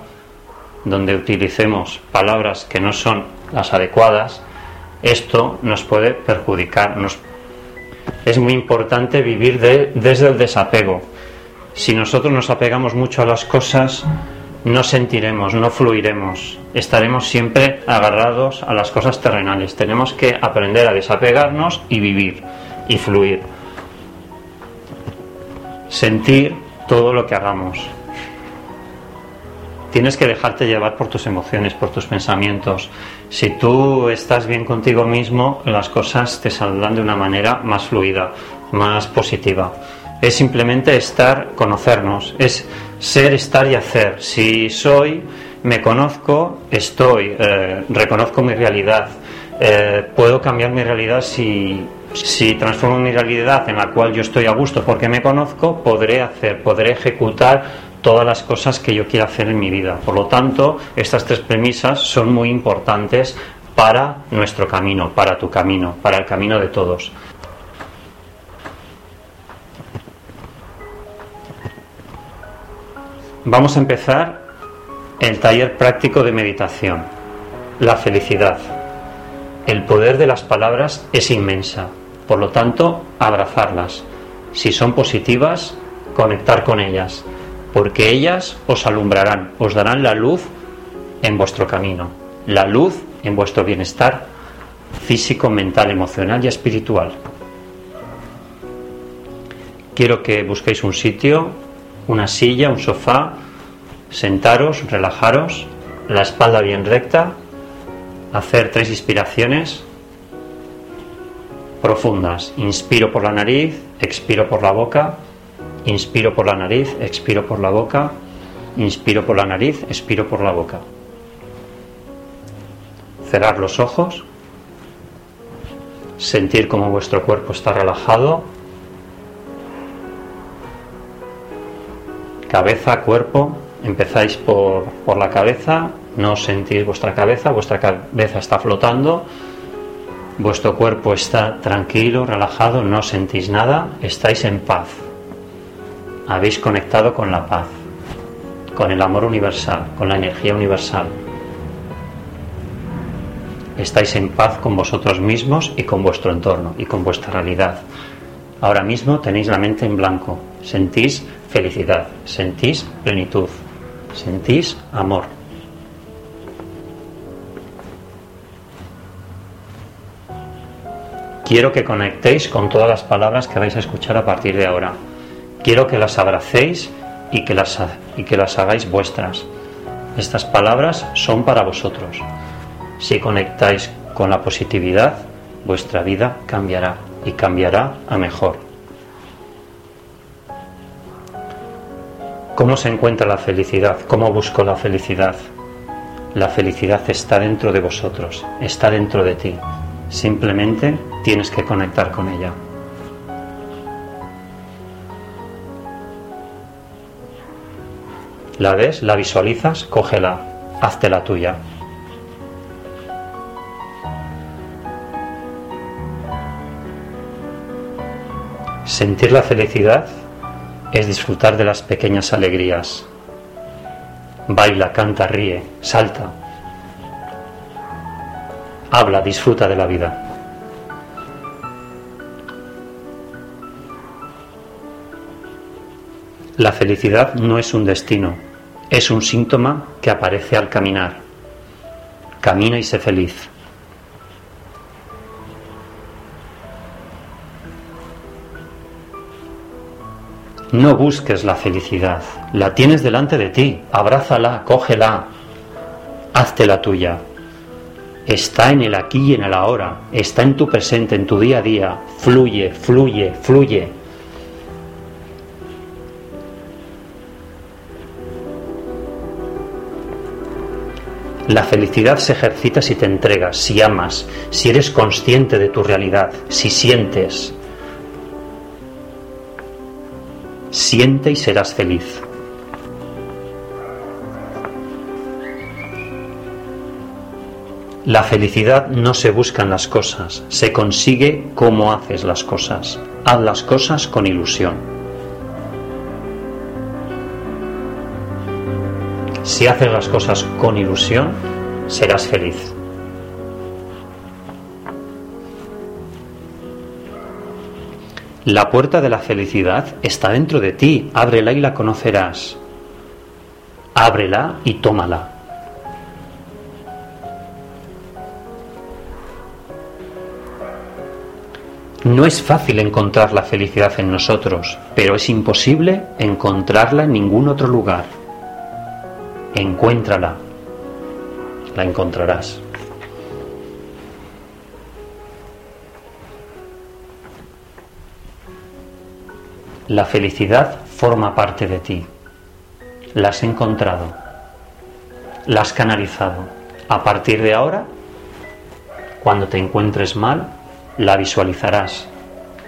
donde utilicemos palabras que no son las adecuadas, esto nos puede perjudicar. Es muy importante vivir desde el desapego. Si nosotros nos apegamos mucho a las cosas, no sentiremos, no fluiremos, estaremos siempre agarrados a las cosas terrenales. Tenemos que aprender a desapegarnos y vivir y fluir sentir todo lo que hagamos. Tienes que dejarte llevar por tus emociones, por tus pensamientos. Si tú estás bien contigo mismo, las cosas te saldrán de una manera más fluida, más positiva. Es simplemente estar, conocernos, es ser, estar y hacer. Si soy, me conozco, estoy, eh, reconozco mi realidad. Eh, puedo cambiar mi realidad si si transformo mi realidad en la cual yo estoy a gusto porque me conozco, podré hacer, podré ejecutar todas las cosas que yo quiera hacer en mi vida. Por lo tanto, estas tres premisas son muy importantes para nuestro camino, para tu camino, para el camino de todos. Vamos a empezar el taller práctico de meditación, la felicidad. El poder de las palabras es inmensa. Por lo tanto, abrazarlas. Si son positivas, conectar con ellas, porque ellas os alumbrarán, os darán la luz en vuestro camino, la luz en vuestro bienestar físico, mental, emocional y espiritual. Quiero que busquéis un sitio, una silla, un sofá, sentaros, relajaros, la espalda bien recta, hacer tres inspiraciones profundas. Inspiro por la nariz, expiro por la boca, inspiro por la nariz, expiro por la boca, inspiro por la nariz, expiro por la boca. Cerrar los ojos, sentir cómo vuestro cuerpo está relajado, cabeza, cuerpo, empezáis por, por la cabeza, no sentís vuestra cabeza, vuestra cabeza está flotando, Vuestro cuerpo está tranquilo, relajado, no sentís nada, estáis en paz. Habéis conectado con la paz, con el amor universal, con la energía universal. Estáis en paz con vosotros mismos y con vuestro entorno y con vuestra realidad. Ahora mismo tenéis la mente en blanco, sentís felicidad, sentís plenitud, sentís amor. Quiero que conectéis con todas las palabras que vais a escuchar a partir de ahora. Quiero que las abracéis y que las, y que las hagáis vuestras. Estas palabras son para vosotros. Si conectáis con la positividad, vuestra vida cambiará y cambiará a mejor. ¿Cómo se encuentra la felicidad? ¿Cómo busco la felicidad? La felicidad está dentro de vosotros, está dentro de ti. Simplemente tienes que conectar con ella. ¿La ves? ¿La visualizas? Cógela, hazte la tuya. Sentir la felicidad es disfrutar de las pequeñas alegrías. Baila, canta, ríe, salta. Habla, disfruta de la vida. La felicidad no es un destino, es un síntoma que aparece al caminar. Camina y sé feliz. No busques la felicidad, la tienes delante de ti, abrázala, cógela, hazte la tuya. Está en el aquí y en el ahora, está en tu presente, en tu día a día, fluye, fluye, fluye. La felicidad se ejercita si te entregas, si amas, si eres consciente de tu realidad, si sientes. Siente y serás feliz. La felicidad no se busca en las cosas, se consigue como haces las cosas. Haz las cosas con ilusión. Si haces las cosas con ilusión, serás feliz. La puerta de la felicidad está dentro de ti. Ábrela y la conocerás. Ábrela y tómala. No es fácil encontrar la felicidad en nosotros, pero es imposible encontrarla en ningún otro lugar. Encuéntrala. La encontrarás. La felicidad forma parte de ti. La has encontrado. La has canalizado. A partir de ahora, cuando te encuentres mal, la visualizarás.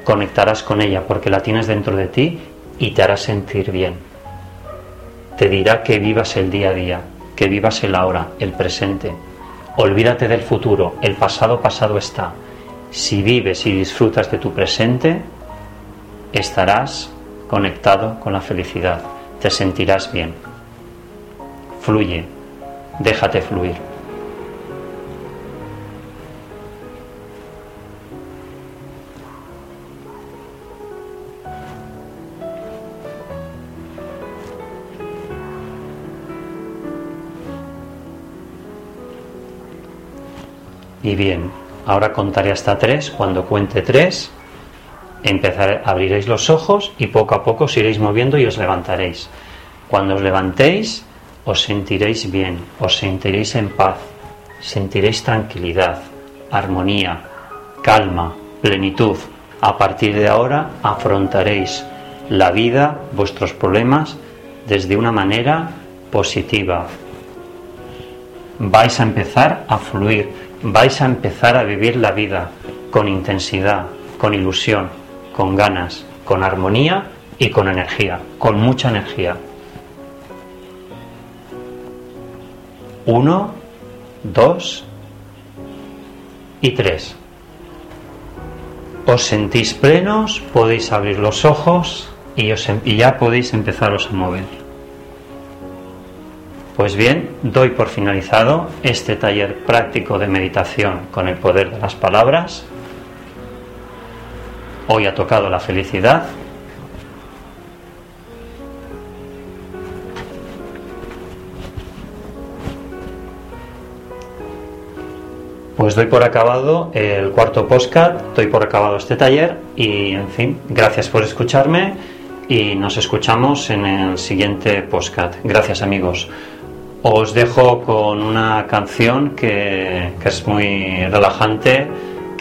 Conectarás con ella porque la tienes dentro de ti y te hará sentir bien. Te dirá que vivas el día a día, que vivas el ahora, el presente. Olvídate del futuro, el pasado pasado está. Si vives y disfrutas de tu presente, estarás conectado con la felicidad, te sentirás bien. Fluye, déjate fluir. Y bien, ahora contaré hasta tres. Cuando cuente tres, empezar, abriréis los ojos y poco a poco os iréis moviendo y os levantaréis. Cuando os levantéis, os sentiréis bien, os sentiréis en paz, sentiréis tranquilidad, armonía, calma, plenitud. A partir de ahora afrontaréis la vida, vuestros problemas, desde una manera positiva. Vais a empezar a fluir, vais a empezar a vivir la vida con intensidad, con ilusión, con ganas, con armonía y con energía, con mucha energía. Uno, dos y tres. Os sentís plenos, podéis abrir los ojos y, em, ya podéis empezaros a mover. Pues bien, doy por finalizado este taller práctico de meditación con el poder de las palabras Hoy ha tocado la felicidad. Pues doy por acabado el cuarto postcard, doy por acabado este taller y, en fin, gracias por escucharme y nos escuchamos en el siguiente postcard. Gracias amigos. Os dejo con una canción que, que es muy relajante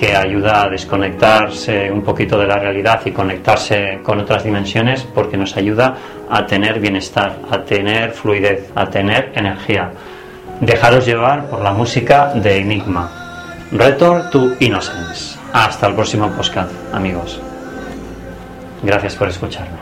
que ayuda a desconectarse un poquito de la realidad y conectarse con otras dimensiones porque nos ayuda a tener bienestar, a tener fluidez, a tener energía. Dejaros llevar por la música de Enigma. Return to Innocence. Hasta el próximo podcast, amigos. Gracias por escucharme.